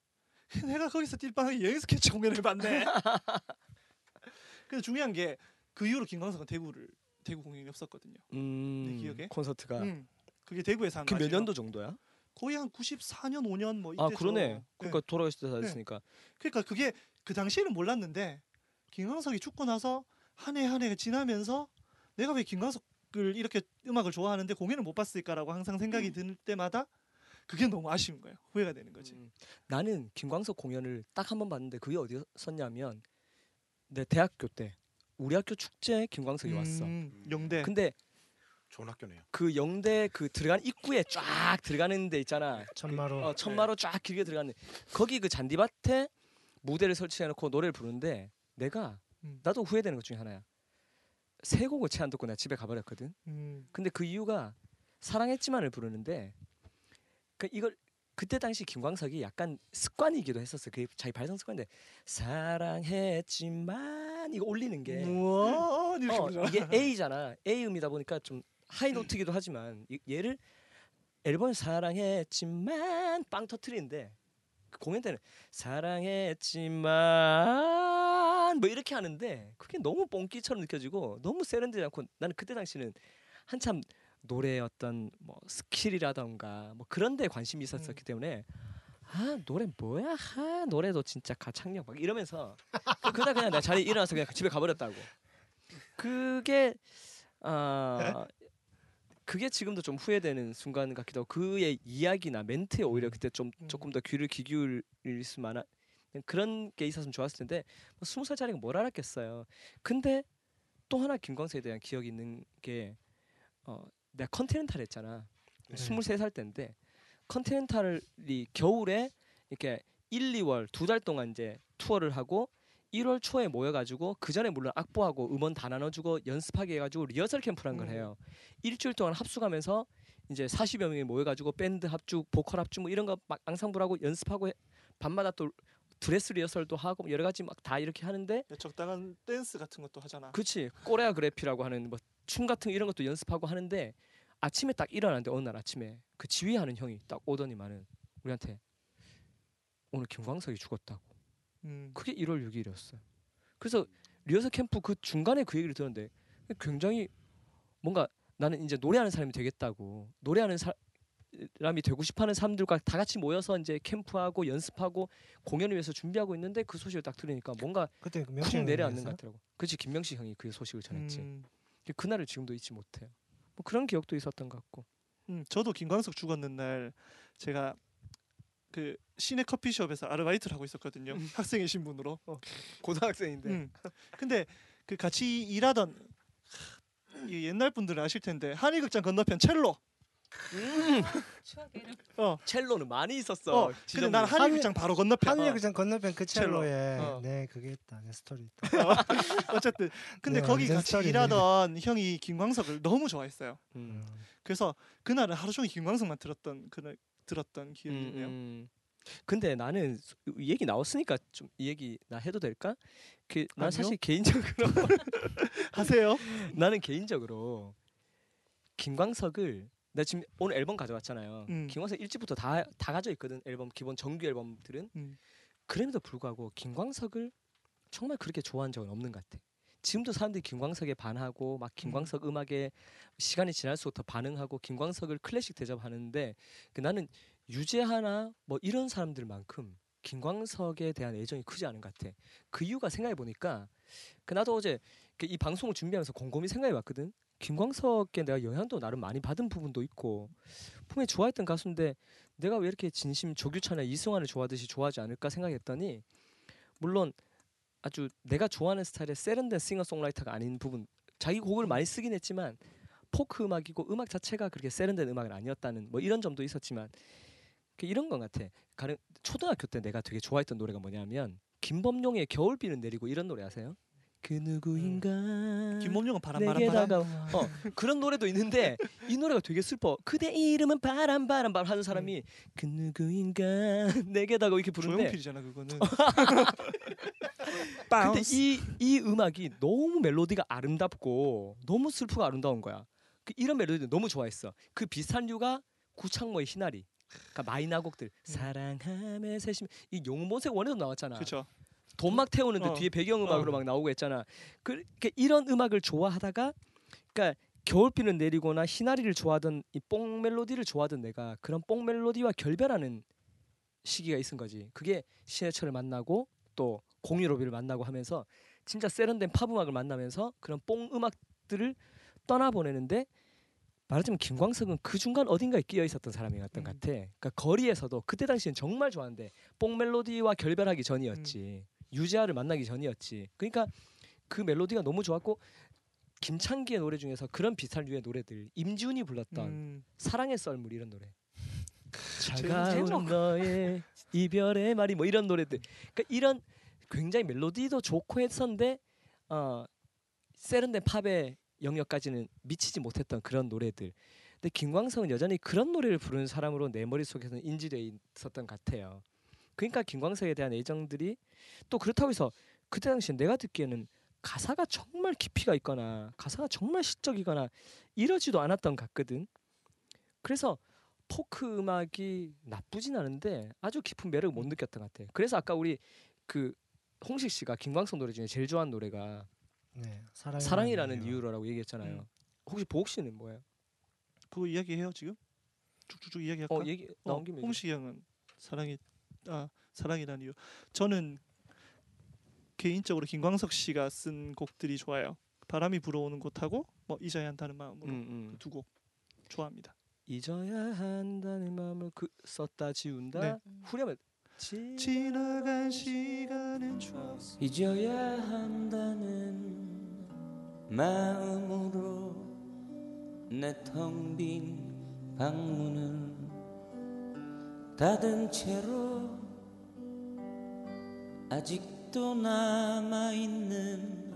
[laughs] 내가 거기서 띨빵하게 여행 스케치 공연을 봤네. [laughs] 근데 중요한 게 그 이후로 김광석은 대구를 대구 공연이 없었거든요. 음. 내 기억에? 콘서트가 음. 그게 대구에서 한 그몇 마지막- 년도 정도야? 거의 한 94년 5년 뭐 이때 아 그러네. 그러니까 돌아가실 때다 네. 됐으니까. 그러니까 그게 그 당시에는 몰랐는데 김광석이 죽고 나서 한 해 한 해가 지나면서 내가 왜 김광석 을 이렇게 음악을 좋아하는데 공연을 못 봤을까라고 항상 생각이 들 때마다 그게 너무 아쉬운 거예요. 후회가 되는 거지. 음. 나는 김광석 공연을 딱 한 번 봤는데 그게 어디였었냐면 내 대학교 때 우리 학교 축제에 김광석이 왔어. 음, 영대. 근데 좋은 학교네요. 그 영대 그 들어간 입구에 쫙 들어가는 데 있잖아. 천마로 어, 천마로 쫙 길게 들어가는 거기 그 잔디밭에 무대를 설치해 놓고 노래를 부르는데 내가 음. 나도 후회되는 것 중에 하나야. 세 곡을 채 안 듣고 나 집에 가버렸거든. 음, 근데 그 이유가 사랑했지만을 부르는데 그 이걸 그때 당시 김광석이 약간 습관이기도 했었어. 그 자기 발성 습관인데 사랑했지만 이거 올리는 게 우와 어. 이게 A잖아. A 음이다 보니까 좀 high note기도 하지만 이- 얘를 앨범 사랑했지만 빵 터트리는데 그 공연 때는 사랑했지만 뭐 이렇게 하는데 그게 너무 뽕끼처럼 느껴지고 너무 세련되지 않고 나는 그때 당시는 한참 노래의 어떤 뭐 skill이라던가 뭐 그런 데 관심이 있었었기 때문에 아 노래 뭐야? 아 노래도 진짜 가창력 막 이러면서 그- 그날 그냥 내 자리에 일어나서 그냥 집에 가버렸다고. 그게 아 그게 지금도 좀 후회되는 순간 같기도 하고 그의 이야기나 멘트에 오히려 그때 좀 음. 조금 더 귀를 기울일 수 만한 그런 게 있었으면 좋았을 텐데 뭐 스무 살짜리가 뭘 알았겠어요. 근데 또 하나 김광석에 대한 기억이 있는 게 어, 내가 컨티넨탈 했잖아. 네. 스물 세 살 때인데 컨티넨탈이 겨울에 이렇게 1, 2월 두 달 동안 이제 투어를 하고 1월 초에 모여가지고 그 전에 물론 악보하고 음원 다 나눠주고 연습하게 해가지고 리허설 캠프란 걸 음. 해요. 일주일 동안 합숙하면서 이제 40여 명이 모여가지고 밴드 합주, 보컬 합주 뭐 이런 거 막 앙상블하고 연습하고 해- 밤마다 또 드레스 리허설도 하고 여러 가지 막 다 이렇게 하는데 적당한 댄스 같은 것도 하잖아. 그치 choreography라고 하는 뭐 춤 같은 이런 것도 연습하고 하는데 아침에 딱 일어났는데 어느 날 아침에 그 지휘하는 형이 딱 오더니만은 우리한테 오늘 김광석이 죽었다고 음. 그게 1월 6일이었어요 그래서 리허설 캠프 그 중간에 그 얘기를 들었는데 굉장히 뭔가 나는 이제 노래하는 사람이 되겠다고 노래하는 사 람이 되고 싶어하는 사람들과 다 같이 모여서 이제 캠프하고 연습하고 공연을 위해서 준비하고 있는데 그 소식을 딱 들으니까 뭔가 그때 그쿵 명칭 내려앉는 것 같더라고. 그렇지 김명식 형이 그 소식을 전했지. 음. 그날을 지금도 잊지 못해요. 뭐 그런 기억도 있었던 것 같고. 음, 저도 김광석 죽었는 날 제가 그 시내 커피숍에서 아르바이트를 하고 있었거든요. 학생의 신분으로. [laughs] 고등학생인데. 음. 근데 그 같이 일하던 이 옛날 분들은 아실 텐데 한일극장 건너편 첼로. 이름. 어. 첼로는 많이 있었어. 어. 근데. 난 한일 극장 바로 건너편. 한일 그장 건너편 그 첼로. 첼로에 어. 네 그게 있다 내 스토리 있다. [laughs] 어쨌든 근데 네, 거기 같이 스타일이네. 일하던 형이 김광석을 너무 좋아했어요. 음. 그래서 그날은 하루 종일 김광석만 들었던 그날 들었던 기억이 음, 있네요. 음. 근데 나는 이 얘기 나왔으니까 좀 이 얘기 나 해도 될까? 그 난. 사실 개인적으로 [laughs] 하세요. [laughs] 나는 개인적으로 김광석을 나 지금 오늘 앨범 가져왔잖아요. 음. 김광석 일집부터 다 다 가져 있거든. 앨범 기본 정규 앨범들은. 음. 그럼에도 불구하고 김광석을 정말 그렇게 좋아한 적은 없는 것 같아. 지금도 사람들이 김광석에 반하고 막 김광석 음. 악에 시간이 지날수록 더 반응하고 김광석을 클래식 대접하는데 그 나는 유재하나 뭐 이런 사람들만큼 김광석에 대한 애정이 크지 않은 것 같아. 그 이유가 생각해 보니까 그 나도 어제 그이 방송을 준비하면서 곰곰이 생각해 봤거든. 김광석에 내가 영향도 나름 많이 받은 부분도 있고 분명히 좋아했던 가수인데 내가 왜 이렇게 진심 조규찬이나 이승환을 좋아하듯이 좋아하지 않을까 생각했더니 물론 아주 내가 좋아하는 스타일의 세련된 싱어송라이터가 아닌 부분 자기 곡을 많이 쓰긴 했지만 포크 음악이고 음악 자체가 그렇게 세련된 음악은 아니었다는 뭐 이런 점도 있었지만 그 이런 것 같아. 가령 초등학교 때 내가 되게 좋아했던 노래가 뭐냐면 김범용의 겨울비는 내리고 이런 노래 아세요? 그 누구인가 김범용은 바람 바람 바람. 어 그런 노래도 있는데 이 노래가 되게 슬퍼 그대 이름은 바람 바람 바람 하는 사람이 그 누구인가 [laughs] 내게 다가오 이렇게 부르는데 조용필이잖아 그거는. [laughs] 근데 이, 이 음악이 너무 멜로디가 아름답고 너무 슬프고 아름다운 거야. 그 이런 멜로디를 너무 좋아했어. 그 비슷한 류가 구창모의 희나리. 그러니까 마이너곡들 사랑함의 세심 이 용모색 원에도 나왔잖아. 그렇죠. 돈 막 태우는데 어. 뒤에 배경음악으로 어. 막 나오고 했잖아. 그 그러니까 이런 음악을 좋아하다가 그러니까 겨울비는 내리거나 희나리를 좋아하던 이 뽕 멜로디를 좋아하던 내가 그런 뽕 멜로디와 결별하는 시기가 있은 거지. 그게 신해철을 만나고 또 공유로비를 만나고 하면서 진짜 세련된 팝 음악을 만나면서 그런 뽕 음악들을 떠나보내는데 말하자면 김광석은 그 중간 어딘가에 끼어 있었던 사람이었던 음. 것 같아. 그러니까 거리에서도 그때 당시엔 정말 좋았는데 뽕 멜로디와 결별하기 전이었지. 유재하를 만나기 전이었지. 그러니까 그 멜로디가 너무 좋았고 김창기의 노래 중에서 그런 비슷한 류의 노래들 임지훈이 불렀던 음, 사랑의 썰물 이런 노래. 차가운 너의 이별의 말이 뭐 이런 노래들. 그러니까 이런 굉장히 멜로디도 좋고 했었는데 어 세련된 팝의 영역까지는 미치지 못했던 그런 노래들. 근데 김광석은 여전히 그런 노래를 부르는 사람으로 내 머릿속에서는 인지돼 있었던 것 같아요. 그러니까 김광석에 대한 애정들이 또 그렇다고 해서 그때 당시 내가 듣기에는 가사가 정말 깊이가 있거나 가사가 정말 시적이거나 이러지도 않았던 것 같거든. 그래서 포크 음악이 나쁘진 않은데 아주 깊은 매력을 못 느꼈던 것 같아. 그래서 아까 우리 그 홍식 씨가 김광석 노래 중에 제일 좋아하는 노래가 네, 사랑이 라는, 사랑이라는 이유. 이유로라고 얘기했잖아요. 음. 혹시 보옥 씨는 뭐예요? 그거 이야기해요 지금? 쭉쭉쭉 이야기할까? 어 얘기 나온 김에 얘기. 홍식이 형은 사랑이 아 사랑이라는 이유. 저는 개인적으로 김광석 씨가 쓴 곡들이 좋아요. 바람이 불어오는 곳하고 뭐 잊어야 한다는 마음으로 음, 음. 두곡 좋아합니다. 잊어야 한다는 마음을 그 썼다 지운다 네. 후렴에 지 지나간 시간은 추억. 잊어야 한다는 마음으로 내 텅 빈 방문을 닫은 채로 아직도 남아있는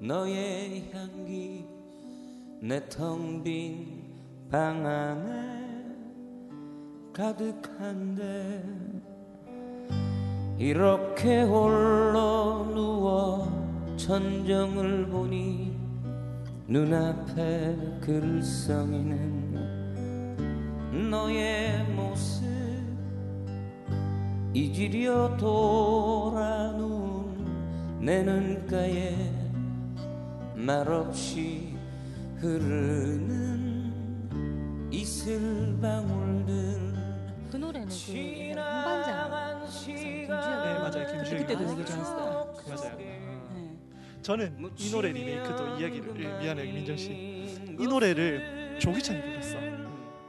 너의 향기 내 텅 빈 방 안에 가득한데 이렇게 홀로 누워 천정을 보니 눈앞에 글썽이는 너의 모습 잊으려 돌아 누운 내 눈가에 말없이 흐르는 이슬 방울들 그 노래는 그 옛날에 한반장 네 김주혁 맞아요 김주혁. 그때도 되게 좋았어요. 맞아요. 네. 저는 이 노래 리메이크도 이야기를 예, 미안해요 민정 씨. 이 노래를 조기찬이 불렀어.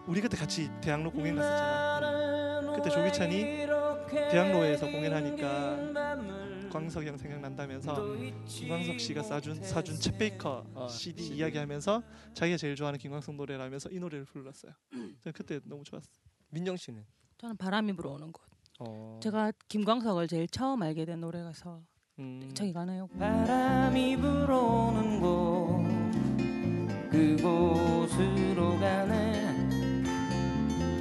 우리 그때 같이 대학로 공연 갔었잖아. 그때 조기찬이 대학로에서 공연하니까 광석이 형 생각난다면서 김광석 씨가 싸준 사준 챗 베이커 어, CD CD. 이야기하면서 자기가 제일 좋아하는 김광석 노래라면서 이 노래를 불렀어요. 저는 그때 너무 좋았어. 민정 씨는 저는 바람이 불어오는 곳. 어 제가 김광석을 제일 처음 알게 된 노래가서 음, 저기 가나요? 바람이 불어오는 곳 그곳으로 가네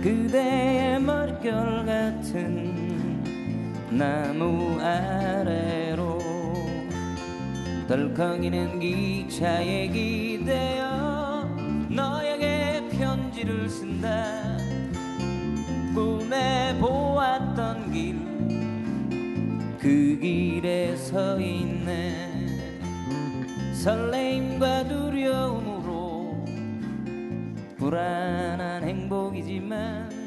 그대의 머릿결 같은 나무 아래로 덜컹이는 기차에 기대어 너에게 편지를 쓴다. 꿈에 보았던 길 그 길에 서 있네. 설레임과 두려움으로 불안한 행복이지만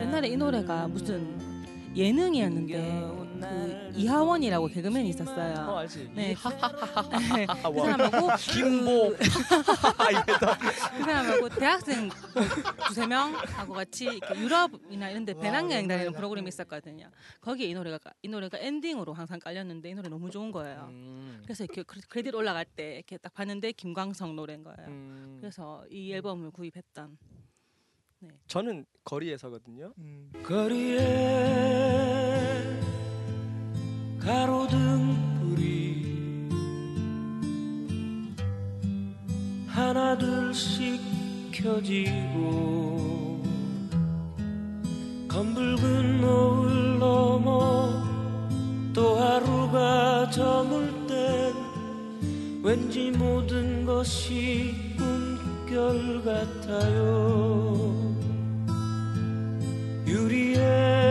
옛날에 이 노래가 무슨 예능이었는데 그 이하원이라고 개그맨이 어 있었어요. 알지 네. 이 네. 그 와. 사람하고 김보 이랬다 그 사람하고 대학생 두세 명 하고 같이 이렇게 유럽이나 이런데 와, 배낭여행 다니는. 프로그램이 있었거든요. 거기에 이 노래가 이 노래가 엔딩으로 항상 깔렸는데 이 노래 너무 좋은 거예요. 음, 그래서 이렇게 크레- 크레딧 올라갈 때 이렇게 딱 봤는데 김광석 노래인 거예요. 음. 그래서 이 앨범을 구입했던 저는 거리에서거든요 음. 거리에 가로등 불이 하나 둘씩 켜지고 검붉은 노을 넘어 또 하루가 저물 땐 왠지 모든 것이 꿈결 같아요. 유리에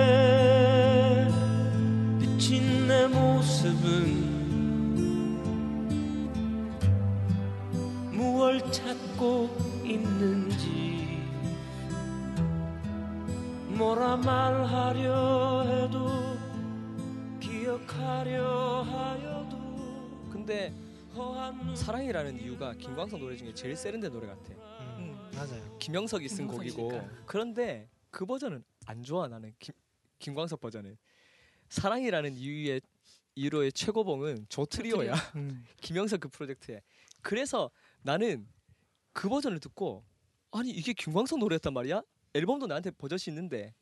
말하려 해도 기억 가려 하여도. 근데 사랑이라는 이유가 김광석 노래 중에 제일 세련된 노래 같아. 음, 맞아요. 김영석이 쓴 곡이고. 그런데 그 버전은 안 좋아 나는. 김, 김광석 버전은. 사랑이라는 이유의 이유로의 최고봉은 조트리오야. 음. [laughs] 김영석 그 프로젝트에. 그래서 나는 그 버전을 듣고 아니 이게 김광석 노래였단 말이야? 앨범도 나한테 버젓이 있는데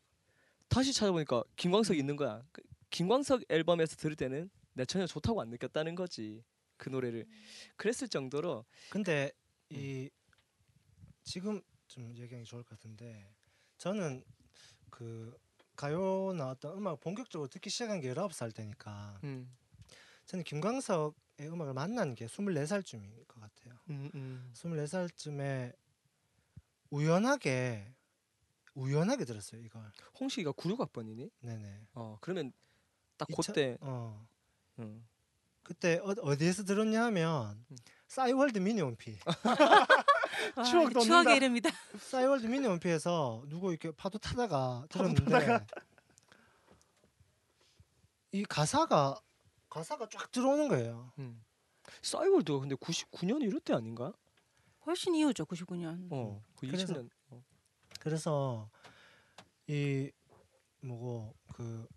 다시 찾아보니까 김광석이 있는 거야 그 김광석 앨범에서 들을 때는 내 전혀 좋다고 안 느꼈다는 거지 그 노래를 그랬을 정도로 근데 이 지금 좀 얘기하기 좋을 것 같은데 저는 그 가요나 어떤 음악 본격적으로 듣기 시작한 게 19살 때니까 음, 저는 김광석의 음악을 만난 게 24살쯤인 것 같아요. 음, 음. 24살쯤에 우연하게 우연하게 들었어요 이걸. 홍식이가 96학번이니? 네네. 어 그러면 딱 그때 어 음. 그때 어, 어디에서 들었냐 하면 음. 싸이월드 미니 원피. 와, 추억 돋는다. 추억의 이름이다. 싸이월드 미니 원피에서 누구 이렇게 파도 타다가 들었는데 [laughs] 이 가사가 가사가 쫙 들어오는 거예요. 음. 싸이월드가 근데 99년 이럴 때 아닌가? 훨씬 이후죠. 99년. 어, 그 그래서- 2000년. 어. 그래서 이 뭐고 그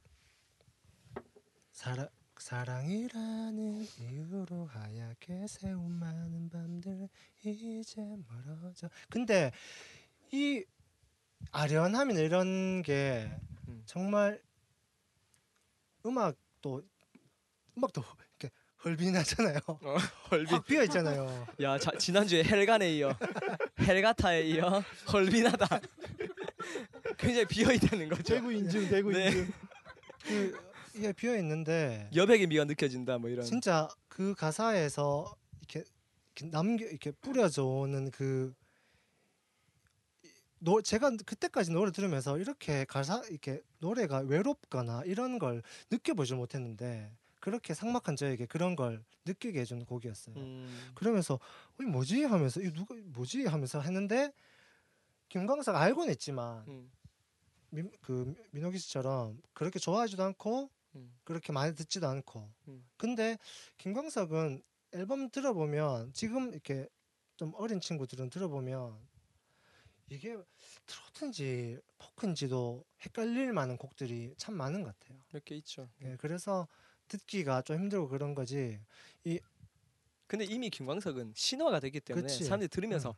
사랑 사랑이라는 이유로 하얗게 세운 많은 밤들 이제 멀어져. 근데 이 아련함이나 이런 게 음. 정말 음악도 음악도 헐빈하잖아요. [laughs] 헐빈. 확 비어 있잖아요. 야, 자, 지난주에 헬간에 이어 헬가타에 이어 헐빈하다. [laughs] 굉장히 비어 있다는 거죠. 대구 인증 대구 네. 인증. 그 이게 비어 있는데 여백의 미가 느껴진다 뭐 이런. 진짜 그 가사에서 이렇게, 이렇게 남겨 이렇게 뿌려져 오는 그 노, 제가 그때까지 노래 들으면서 이렇게 가사 이렇게 노래가 외롭거나 이런 걸 느껴보지 못했는데 그렇게 삭막한 저에게 그런 걸 느끼게 해주는 곡이었어요. 음. 그러면서 어, 이 뭐지 하면서 이 누가 뭐지 하면서 했는데 김광석 알고는 있지만 음. 민, 그 민호기 씨처럼 그렇게 좋아하지도 않고 음. 그렇게 많이 듣지도 않고 음. 근데 김광석은 앨범 들어보면 지금 이렇게 좀 어린 친구들은 들어보면 이게 트로트인지 포크인지도 헷갈릴 만한 곡들이 참 많은 것 같아요. 몇 개 있죠. 예, 그래서 듣기가 좀 힘들고 그런 거지. 근데 이미 김광석은 신화가 됐기 때문에 그치. 사람들이 들으면서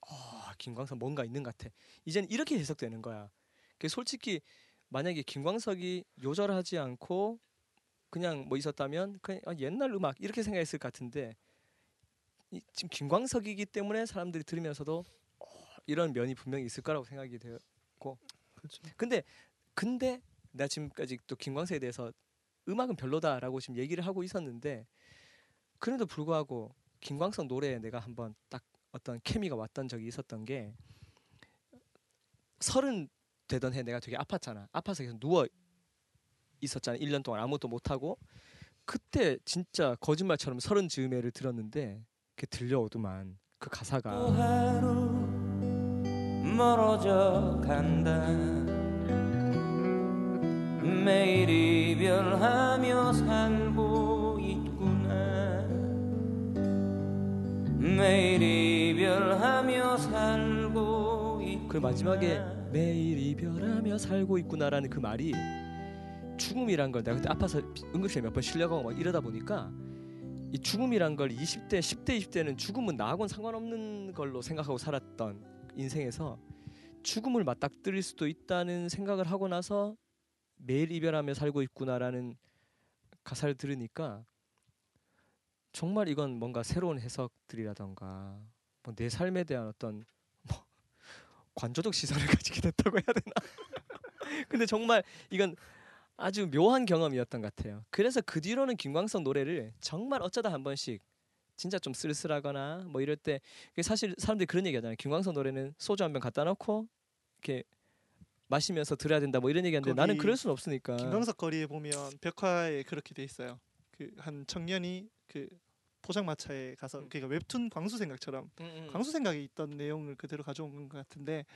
아 김광석 뭔가 있는 것 같아. 이제는 이렇게 해석되는 거야. 그 솔직히 만약에 김광석이 요절하지 않고 그냥 뭐 있었다면 그냥 아, 옛날 음악 이렇게 생각했을 것 같은데 이, 지금 김광석이기 때문에 사람들이 들으면서도 어, 이런 면이 분명히 있을 거라고 생각이 돼요. 그렇죠. 근데 근데 나 지금까지 또 김광석에 대해서 음악은 별로다라고 지금 얘기를 하고 있었는데 그럼에도 불구하고 김광석 노래에 내가 한번 딱 어떤 케미가 왔던 적이 있었던 게 서른 되던 해 내가 되게 아팠잖아. 아파서 계속 누워 있었잖아. 1년 동안 아무것도 못 하고 그때 진짜 거짓말처럼 서른 즈음에를 들었는데 그게 들려오더만 그또 가사가 멀어져 간다 매일 이별하며 살고 있구나. 매일 이별하며 살고 있구나. 그 마지막에 매일 이별하며 살고 있구나라는 그 말이 죽음이란 걸 내가 그때 아파서 응급실에 몇 번 실려가고 막 이러다 보니까 이 죽음이란 걸 20대, 10대, 20대는 죽음은 나하고는 상관없는 걸로 생각하고 살았던 인생에서 죽음을 맞닥뜨릴 수도 있다는 생각을 하고 나서 매일 이별하며 살고 있구나라는 가사를 들으니까 정말 이건 뭔가 새로운 해석들이라던가 뭐 내 삶에 대한 어떤 뭐 [laughs] 관조적 시선을 [laughs] 가지게 됐다고 해야 되나? [laughs] 근데 정말 이건 아주 묘한 경험이었던 것 같아요. 그래서 그 뒤로는 김광석 노래를 정말 어쩌다 한 번씩 진짜 좀 쓸쓸하거나 뭐 이럴 때 사실 사람들이 그런 얘기 하잖아요. 김광석 노래는 소주 한 병 갖다 놓고 이렇게 마시면서 들어야 된다 뭐 이런 얘기하는데 나는 그럴 수는 없으니까. 김광석 거리에 보면 벽화에 그렇게 돼 있어요. 그 한 청년이 그 포장마차에 가서 음. 그러니까 웹툰 광수 생각처럼 음, 음. 광수 생각에 있던 내용을 그대로 가져온 것 같은데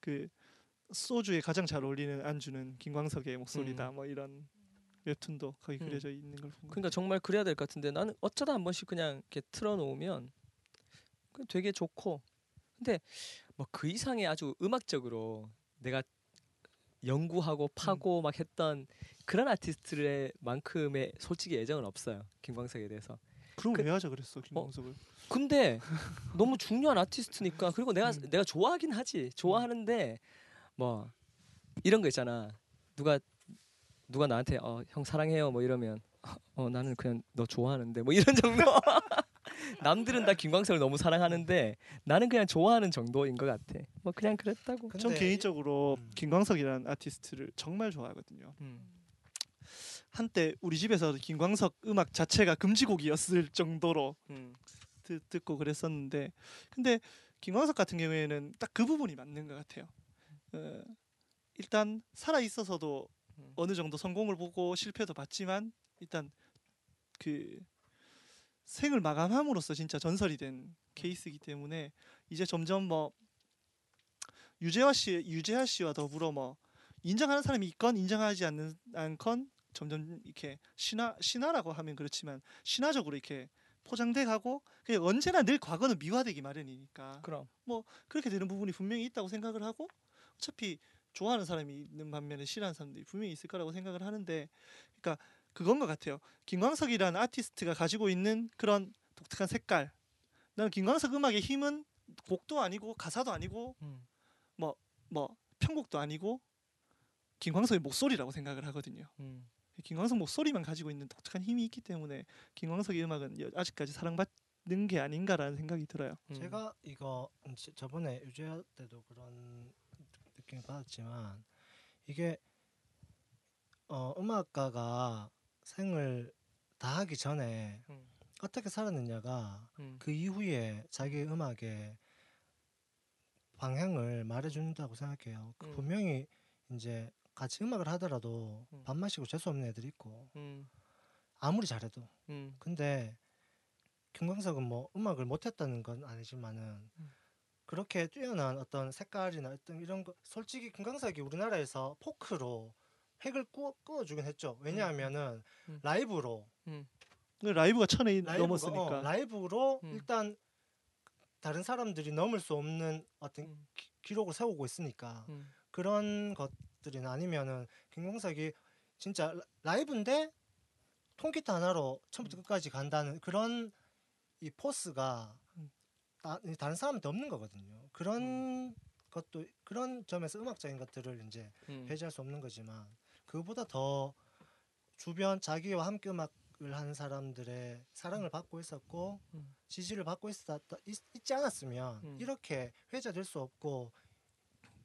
그 소주에 가장 잘 어울리는 안주는 김광석의 목소리다 음. 뭐 이런 웹툰도 거기 음. 그려져 있는 걸본 거. 그러니까 정말 그래야 될 것 같은데 나는 어쩌다 한 번씩 그냥 이렇게 틀어놓으면 그 되게 좋고 근데 뭐 그 이상의 아주 음악적으로 내가 연구하고 파고 막 했던 그런 아티스트의 만큼의 솔직히 애정은 없어요 김광석에 대해서. 그럼 그- 왜 하자 그랬어. 김광석을? 근데 너무 중요한 아티스트니까 그리고 내가 음. 내가 좋아하긴 하지. 좋아하는데 뭐 이런 거 있잖아. 누가 누가 나한테 어 형 사랑해요. 뭐 이러면 어 나는 그냥 너 좋아하는데. 뭐 이런 정도 [laughs] 남들은 다 김광석을 너무 사랑하는데 나는 그냥 좋아하는 정도인 것 같아 뭐 그냥 그랬다고 근데 전 개인적으로 음. 김광석이라는 아티스트를 정말 좋아하거든요. 음. 한때 우리 집에서 김광석 음악 자체가 금지곡이었을 정도로 음. 듣, 듣고 그랬었는데 근데 김광석 같은 경우에는 딱 그 부분이 맞는 것 같아요. 어, 일단 살아 있어서도 음. 어느 정도 성공을 보고 실패도 봤지만 일단 그 생을 마감함으로써 진짜 전설이 된 케이스이기 때문에 이제 점점 뭐 유재하 씨 유재하 씨와 더불어 뭐 인정하는 사람이 있건 인정하지 않는 않건 점점 이렇게 신화 신화라고 하면 그렇지만 신화적으로 이렇게 포장돼 가고 그냥 언제나 늘 과거는 미화되기 마련이니까 그럼. 그렇게 되는 부분이 분명히 있다고 생각을 하고 어차피 좋아하는 사람이 있는 반면에 싫어하는 사람들이 분명히 있을 거라고 생각을 하는데 그러니까 그건 것 같아요. 김광석이라는 아티스트가 가지고 있는 그런 독특한 색깔. 나는 김광석 음악의 힘은 곡도 아니고 가사도 아니고 음. 뭐 편곡도 아니고 김광석의 목소리라고 생각을 하거든요. 음. 김광석 목소리만 가지고 있는 독특한 힘이 있기 때문에 김광석의 음악은 여- 아직까지 사랑받는 게 아닌가라는 생각이 들어요. 음. 제가 이거 지- 저번에 유재하 때도 그런 느낌을 받았지만 이게 어 음악가가 생을 다 하기 전에 음. 어떻게 살았느냐가 음. 그 이후에 자기 음악의 방향을 말해준다고 생각해요. 그 음. 분명히 이제 같이 음악을 하더라도 음. 밥 마시고 재수 없는 애들이 있고 음. 아무리 잘해도 음. 근데 김광석은 뭐 음악을 못했다는 건 아니지만은 음. 그렇게 뛰어난 어떤 색깔이나 어떤 이런 거 솔직히 김광석이 우리나라에서 포크로 획을 꾸어, 꾸어주긴 했죠. 왜냐하면은 음. 라이브로 그 라이브가 천에 라이브가, 넘었으니까. 어, 라이브로 음. 일단 다른 사람들이 넘을 수 없는 어떤 음. 기, 기록을 세우고 있으니까 음. 그런 것들이나 아니면은 김광석이 진짜 라- 라이브인데 통기타 하나로 처음부터 음. 끝까지 간다는 그런 이 포스가 음. 다, 다른 사람한테 없는 거거든요. 그런 것도 그런 점에서 음악적인 것들을 이제 음. 배제할 수 없는 거지만 그보다 더 주변 자기와 함께 음악을 하는 사람들의 사랑을 받고 있었고 음. 지지를 받고 있었다 있, 있지 않았으면 음. 이렇게 회자될 수 없고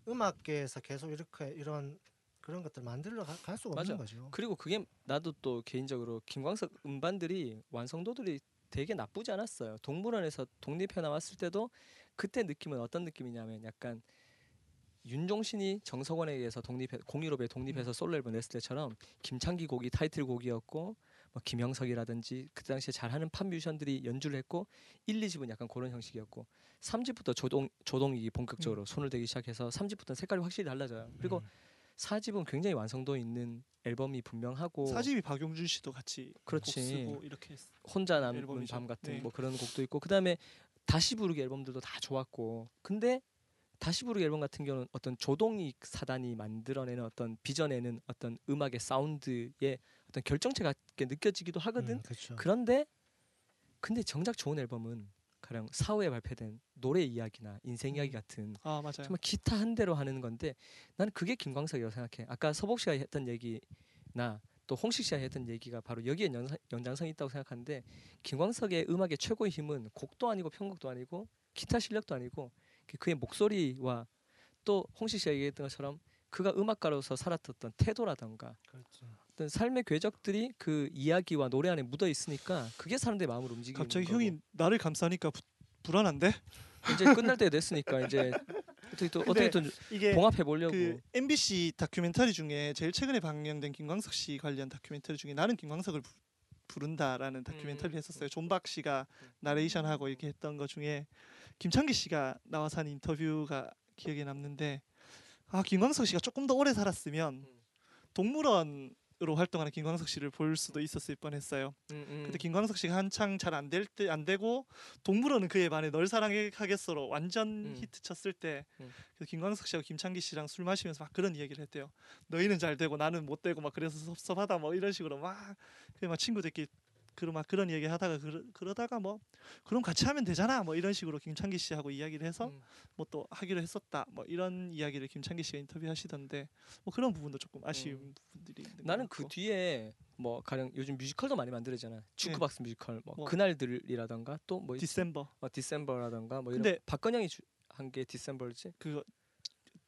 음악계에서 계속 이렇게 이런 그런 것들 만들러 가- 갈 수가 맞아. 없는 거죠. 그리고 그게 나도 또 개인적으로 김광석 음반들이 완성도들이 되게 나쁘지 않았어요. 동물원에서 독립해 나왔을 때도 그때 느낌은 어떤 느낌이냐면 약간 윤종신이 정석원에 의해서 독립해 공유롭에 독립해서 솔로 앨범 냈을 때처럼 김창기 곡이 타이틀곡이었고 뭐 김영석이라든지 그 당시에 잘하는 팝 뮤지션들이 연주를 했고 1, 2집은 약간 그런 형식이었고 3집부터 조동 조동이 본격적으로 손을 대기 시작해서 3집부터는 색깔이 확실히 달라져요. 그리고 음. 4집은 굉장히 완성도 있는 앨범이 분명하고 사집이 박용준 씨도 같이 곡 그렇지. 쓰고 이렇게 했- 혼자 남은. 밤 같은 네. 뭐 그런 곡도 있고 그다음에 다시 부르기 앨범들도 다 좋았고 근데 다시 부르기 앨범 같은 경우는 어떤 조동익 사단이 만들어내는 어떤 빚어내는 어떤 음악의 사운드의 어떤 결정체 같게 느껴지기도 하거든 음, 그렇죠. 그런데 근데 정작 좋은 앨범은 가령 사후에 발표된 노래 이야기나 인생 이야기 같은 아. 정말 기타 한 대로 하는 건데 나는 그게 김광석이라고 생각해. 아까 서복 씨가 했던 얘기나 또 홍식 씨가 했던 얘기가 바로 여기에 연상, 연장성이 있다고 생각하는데 김광석의 음악의 최고의 힘은 곡도 아니고 편곡도 아니고 기타 실력도 아니고 그- 그의 목소리와 또 홍식 씨가 얘기했던 것처럼 그가 음악가로서 살았던 태도라던가 그렇죠. 어떤 삶의 궤적들이 그 이야기와 노래 안에 묻어 있으니까 그게 사람들의 마음을 움직이는 갑자기 거고. 형이 나를 감싸니까 부, 불안한데? 이제 끝날 때 됐으니까 이제 어떻게 또 어떻게 또 봉합해 보려고 그 MBC 다큐멘터리 중에 제일 최근에 방영된 김광석 씨 관련 다큐멘터리 중에 나는 김광석을 부, 부른다라는 다큐멘터리를 음. 했었어요. 존박 씨가 나레이션하고 이렇게 했던 것 중에 김창기 씨가 나와서 한 인터뷰가 기억에 남는데 아 김광석 씨가 조금 더 오래 살았으면 음. 동물원 활동하는 김광석 씨를 볼 수도 있었을 뻔했어요. 음, 음. 근데 김광석 씨가 한창 잘 안 될 때 안 되고 동물원은 그에 반해 널 사랑하겠어로 완전 음. 히트 쳤을 때 음. 그래서 김광석 씨하고 김창기 씨랑 술 마시면서 막 그런 이야기를 했대요. 너희는 잘 되고 나는 못 되고 막 그래서 섭섭하다 뭐 이런 식으로 막 그냥 막 친구들끼리 그런 막 그런 이야기 하다가 그러, 그러 다가 뭐 그럼 같이 하면 되잖아 뭐 이런 식으로 김창기 씨하고 이야기를 해서 음. 뭐또 하기로 했었다 뭐 이런 이야기를 김창기 씨가 인터뷰하시던데 뭐 그런 부분도 조금 아쉬운 부분들이 있는 것 음. 나는 그. 뒤에 뭐 가령 요즘 뮤지컬도 많이 만들잖아. 축구박스 뮤지컬 뭐, 뭐. 그날들이라던가 또 뭐 디셈버 어, 디셈버라던가 뭐 이런 근데- 박건영이 한 게 디셈버지. 그거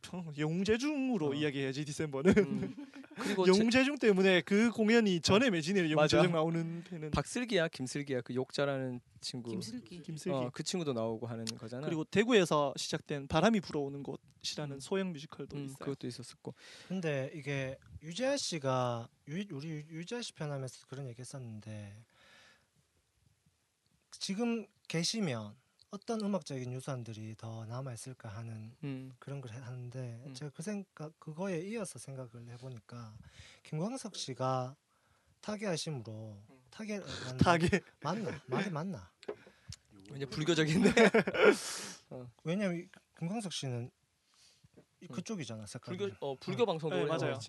정- 영재중으로 어. 이야기해야지 디셈버는 음. [laughs] 그리고 제- 영재중 때문에 그 공연이 전에 맞아. 영재중 나오는 배는 박슬기야 김슬기야 그 욕자라는 친구. 김슬기. 김슬기 어, 그 친구도 나오고 하는 거잖아. 그리고 대구에서 시작된 바람이 불어오는 곳이라는 음. 소형 뮤지컬도 음, 있어요. 그것도 있었었고. 근데 이게 유재하 씨가 유, 우리 유- 유재하 씨 편하면서 그런 얘기 했었는데 지금 계시면 어떤 음악적인 유산들이 더 남아 있을까 하는 음. 그런 걸 해- 하는데 음. 제가 그 생각 그거에 이어서 생각을 해보니까 김광석 씨가 타계하심으로 [laughs] 타계 맞나? 타게 맞나 말이 맞나? 이제 불교적인데. [laughs] 왜냐면 이 김광석 씨는 이- 음. 그쪽이잖아 색깔이. 불교 어 불교 방송도 네, 맞아요. 어.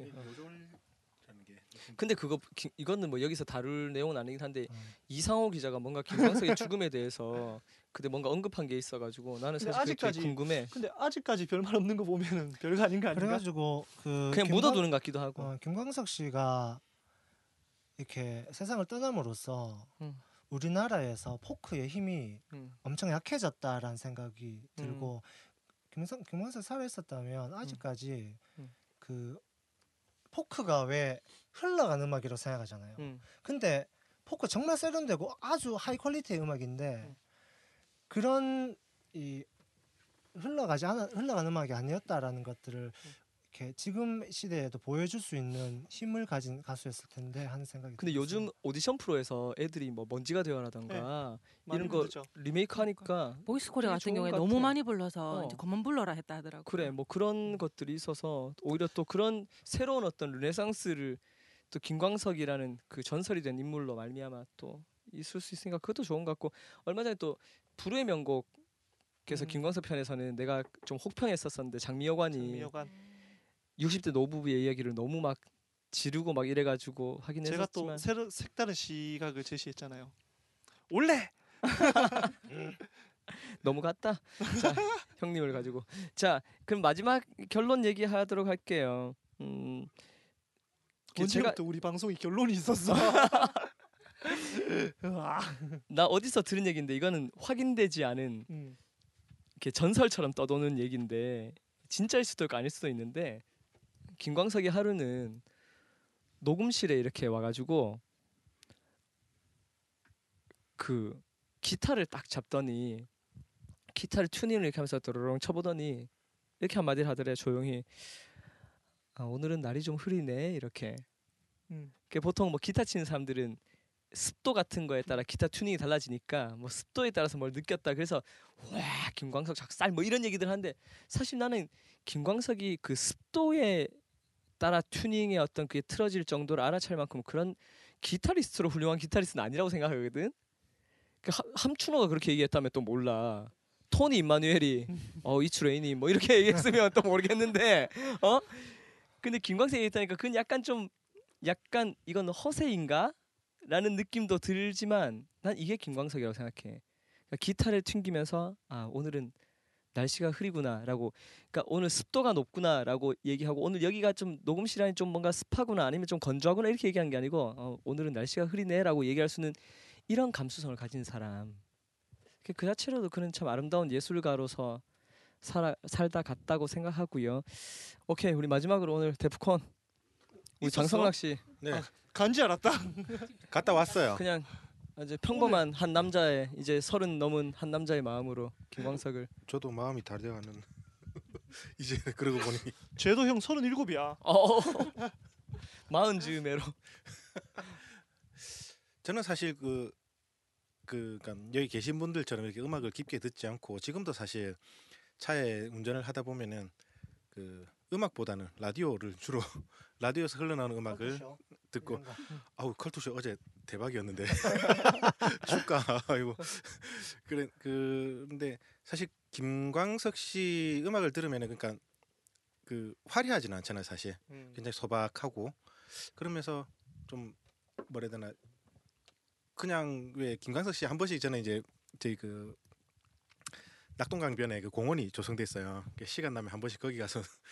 게 근데 그거 기- 이거는 뭐 여기서 다룰 내용은 아니긴 한데 음. 이상호 기자가 뭔가 김광석의 죽음에 대해서 그때 뭔가 언급한 게 있어가지고 나는 사실 아직까지 궁금해. 근데 아직까지 별말 없는 거 보면은 [laughs] 별거 아닌가 아닌가? 그래가지고 그 그냥 김광- 묻어두는 것 같기도 하고. 어, 김광석 씨가 이렇게 세상을 떠남으로써 음. 우리나라에서 포크의 힘이 음. 엄청 약해졌다라는 생각이 들고 김광석 김광석 살아 있었다면 아직까지 음. 그 포크가 왜 흘러가는 음악이라고 생각하잖아요. 음. 근데 포크 정말 세련되고 아주 high quality의 음악인데 음. 그런 이 흘러가지 않아 흘러가는 음악이 아니었다라는 것들을 음. 이렇게 지금 시대에도 보여줄 수 있는 힘을 가진 가수였을 텐데 하는 생각이 근데 들었어요. 요즘 오디션 프로에서 애들이 뭐 먼지가 되어라던가 많이 이런 거 힘들죠. 리메이크 하니까 보이스 코리아 같은 경우에 것 너무 같아. 많이 불러서 어. 이제 그만 불러라 했다 하더라고. 그래 뭐 그런 것들이 있어서 오히려 또 그런 새로운 어떤 르네상스를 또 김광석이라는 그 전설이 된 인물로 말미암아 또 있을 수 있으니까 그것도 좋은 것 같고 얼마 전에 또 불후의 명곡에서 음. 김광석 편에서는 내가 좀 혹평했었었는데 장미여관이 장미여관. 60대 노부부의 이야기를 너무 막 지르고 막 이래가지고 하긴 제가 또 했었지만 새로 색다른 시각을 제시했잖아요. 원래 [laughs] 너무 같다. 자, 형님을 가지고. 자, 그럼 마지막 결론 얘기하도록 할게요. 음, 그 제가 언제부터 우리 방송이 결론이 있었어. [laughs] 나 어디서 들은 얘기인데 이거는 확인되지 않은 음. 이렇게 전설처럼 떠도는 얘기인데 진짜일 수도 있고 아닐 수도 있는데 김광석이 하루는 녹음실에 이렇게 와가지고 그 기타를 딱 잡더니 기타를 튜닝을 이렇게 하면서 도로롱 쳐보더니 이렇게 한마디를 하더래 조용히. 아, 오늘은 날이 좀 흐리네 이렇게. 음. 그 보통 뭐 기타 치는 사람들은 습도 같은 거에 따라 기타 튜닝이 달라지니까 뭐 습도에 따라서 뭘 느꼈다. 그래서 와 김광석 작살 뭐 이런 얘기들 하는데 사실 나는 김광석이 그 습도에 따라 튜닝의 어떤 그게 틀어질 정도를 알아챌 만큼 그런 기타리스트로 훌륭한 기타리스트는 아니라고 생각하거든. 그 하- 함춘호가 그렇게 얘기했다면 또 몰라. 토니 임마누엘이 어 이추레인이 뭐 이렇게 얘기했으면 또 모르겠는데 어 근데 김광석이 얘기했다니까 그건 약간 좀 약간 이건 허세인가? 라는 느낌도 들지만 난 이게 김광석이라고 생각해. 그러니까 기타를 튕기면서 아 오늘은 날씨가 흐리구나라고 그러니까 오늘 습도가 높구나라고 얘기하고 오늘 여기가 좀 녹음실 안이 좀 뭔가 습하구나 아니면 좀 건조하구나 이렇게 얘기한 게 아니고 어, 오늘은 날씨가 흐리네라고 얘기할 수 있는 이런 감수성을 가진 사람 그- 그 자체로도 그는 참 아름다운 예술가로서 살아, 살다 갔다고 생각하고요. 오케이 우리 마지막으로 오늘 데프콘 우리? 장성락 씨 네 아. 간지 알았다. 갔다 왔어요. 그냥 이제 평범한 한 남자의 이제 서른 넘은 한 남자의 마음으로 김광석을 저도 마음이 다 돼가는 [laughs] 이제 그러고 보니. 쟤도 형 37이야. 어. [laughs] 마흔 즈음에로. [laughs] 저는 사실 그, 그, 그러니까 여기 계신 분들처럼 이렇게 음악을 깊게 듣지 않고 지금도 사실 차에 운전을 하다 보면은 그 음악보다는 라디오를 주로 라디오에서 흘러나오는 음악을 컬투쇼? 듣고. 아우 컬투쇼 어제 대박이었는데 [laughs] 축가 아이고 [laughs] 그래 그 근데 사실 김광석 씨 음악을 들으면 은 그러니까 그 화려하지는 않잖아요 사실 음. 굉장히 소박하고 그러면서 좀 뭐라 해야 되나 그냥 왜 김광석 씨 한 번씩 전에 이제 저희 그 낙동강변에 그 공원이 조성돼 있어요. 그 시간 나면 한 번씩 거기 가서 [laughs]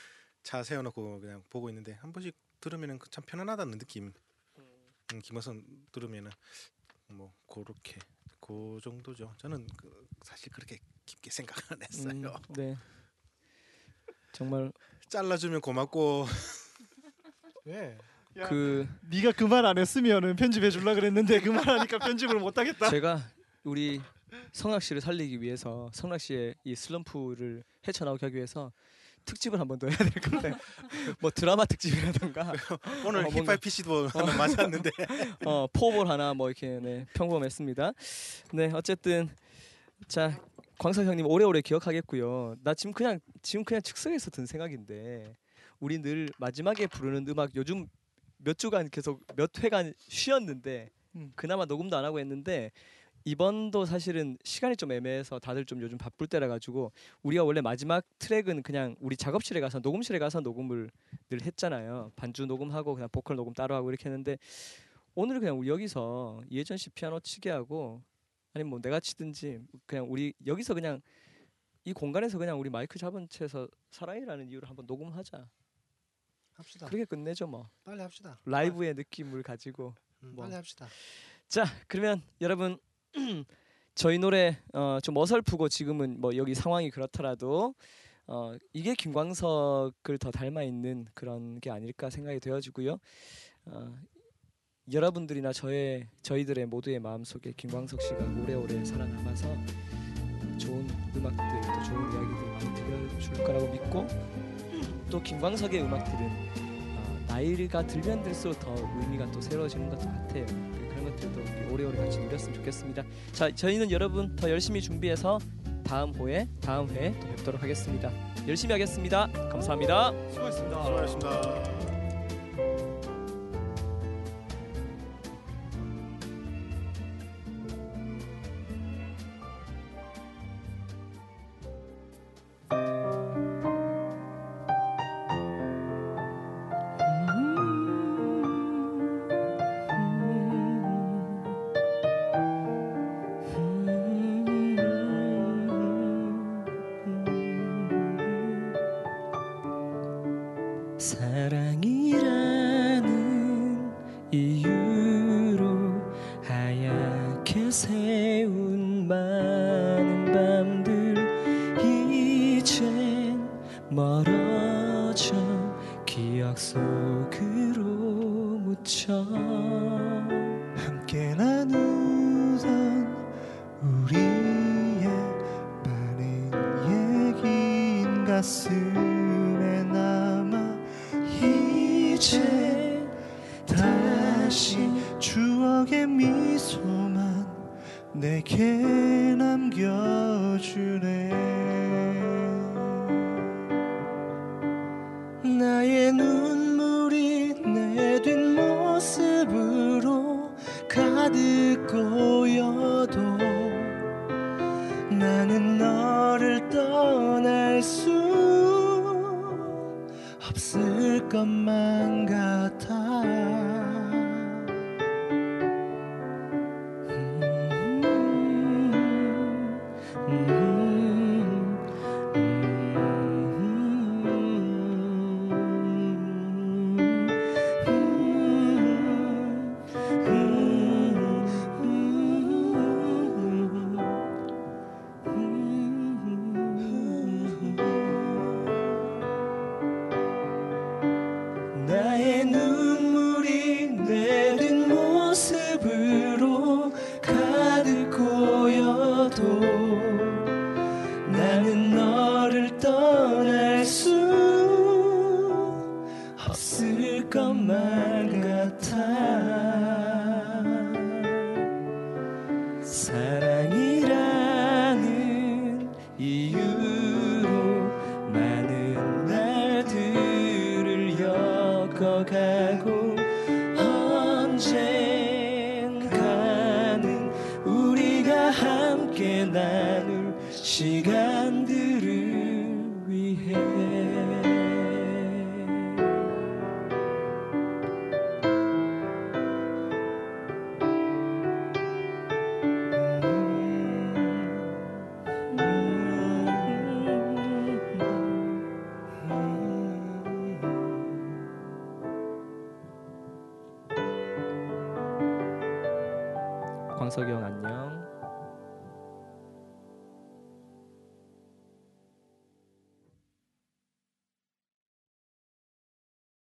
차 세워놓고 그냥 보고 있는데 한 번씩 들으면은 그참 편안하다는 느낌. 음, 김어선 들으면은 뭐 그렇게 그 정도죠. 저는 그 사실 그렇게 깊게 생각 안 했어요. 음, 네. 정말 [laughs] 잘라주면 고맙고 왜? [laughs] 야, 그 네가 그 말 안 했으면은 편집해 줄라 그랬는데 그 말 하니까 편집을 못 하겠다. 제가 우리 성락 씨를 살리기 위해서 성락 씨의 이 슬럼프를 헤쳐나오게 하기 위해서 특집을 한 번 더 해야 될것 같아요. [laughs] 뭐 드라마 특집이라던가 [laughs] 오늘 어, 힙합 PC도 하나 맞았는데 [laughs] 어, 포볼 하나 뭐 이렇게 네, 평범했습니다. 네, 어쨌든 자 광석 형님 오래오래 기억하겠고요. 나 지금 그냥 지금 그냥 즉석에서 든 생각인데 우리 늘 마지막에 부르는 음악 요즘 몇 주간 계속 몇 회간 쉬었는데 음. 그나마 녹음도 안 하고 했는데 이번도 사실은 시간이 좀 애매해서 다들 좀 요즘 바쁠 때라 가지고 우리가 원래 마지막 트랙은 그냥 우리 작업실에 가서 녹음실에 가서 녹음을 늘 했잖아요. 반주 녹음하고 그냥 보컬 녹음 따로 하고 이렇게 했는데 오늘 그냥 우리 여기서 이혜전 씨 피아노 치게 하고 아니면 뭐 내가 치든지 그냥 우리 여기서 그냥 이 공간에서 그냥 우리 마이크 잡은 채에서 사랑이라는 이유로 한번 녹음하자. 합시다. 그렇게 끝내죠 뭐. 빨리 합시다. 라이브의 느낌을 가지고. 음, 뭐. 빨리 합시다. 자 그러면 여러분 [clears throat] 저희 노래 어, 좀 어설프고 지금은 뭐 여기 상황이 그렇더라도 어, 이게 김광석을 더 닮아 있는 그런 게 아닐까 생각이 되어지고요. 어, 여러분들이나 저의 저희들의 모두의 마음 속에 김광석 씨가 오래오래 살아남아서 좋은 음악들 또 좋은 이야기들 많이 들려줄 거라고 믿고 [clears throat] 또 김광석의 음악들은 어, 나이가 들면 들수록 더 의미가 또 새로워지는 것도 같아요. 것들도 우리 오래오래 같이 누렸으면 좋겠습니다. 자, 저희는 여러분 더 열심히 준비해서 다음 호에 다음 회에 또 뵙도록 하겠습니다. 열심히 하겠습니다. 감사합니다. 수고했습니다. 수고하셨습니다. 하얗게 세운 많은 밤들 이젠 멀어져 기억 속으로 묻혀. 함께 나누던 우리의 많은 얘긴 가슴 내게 남겨주네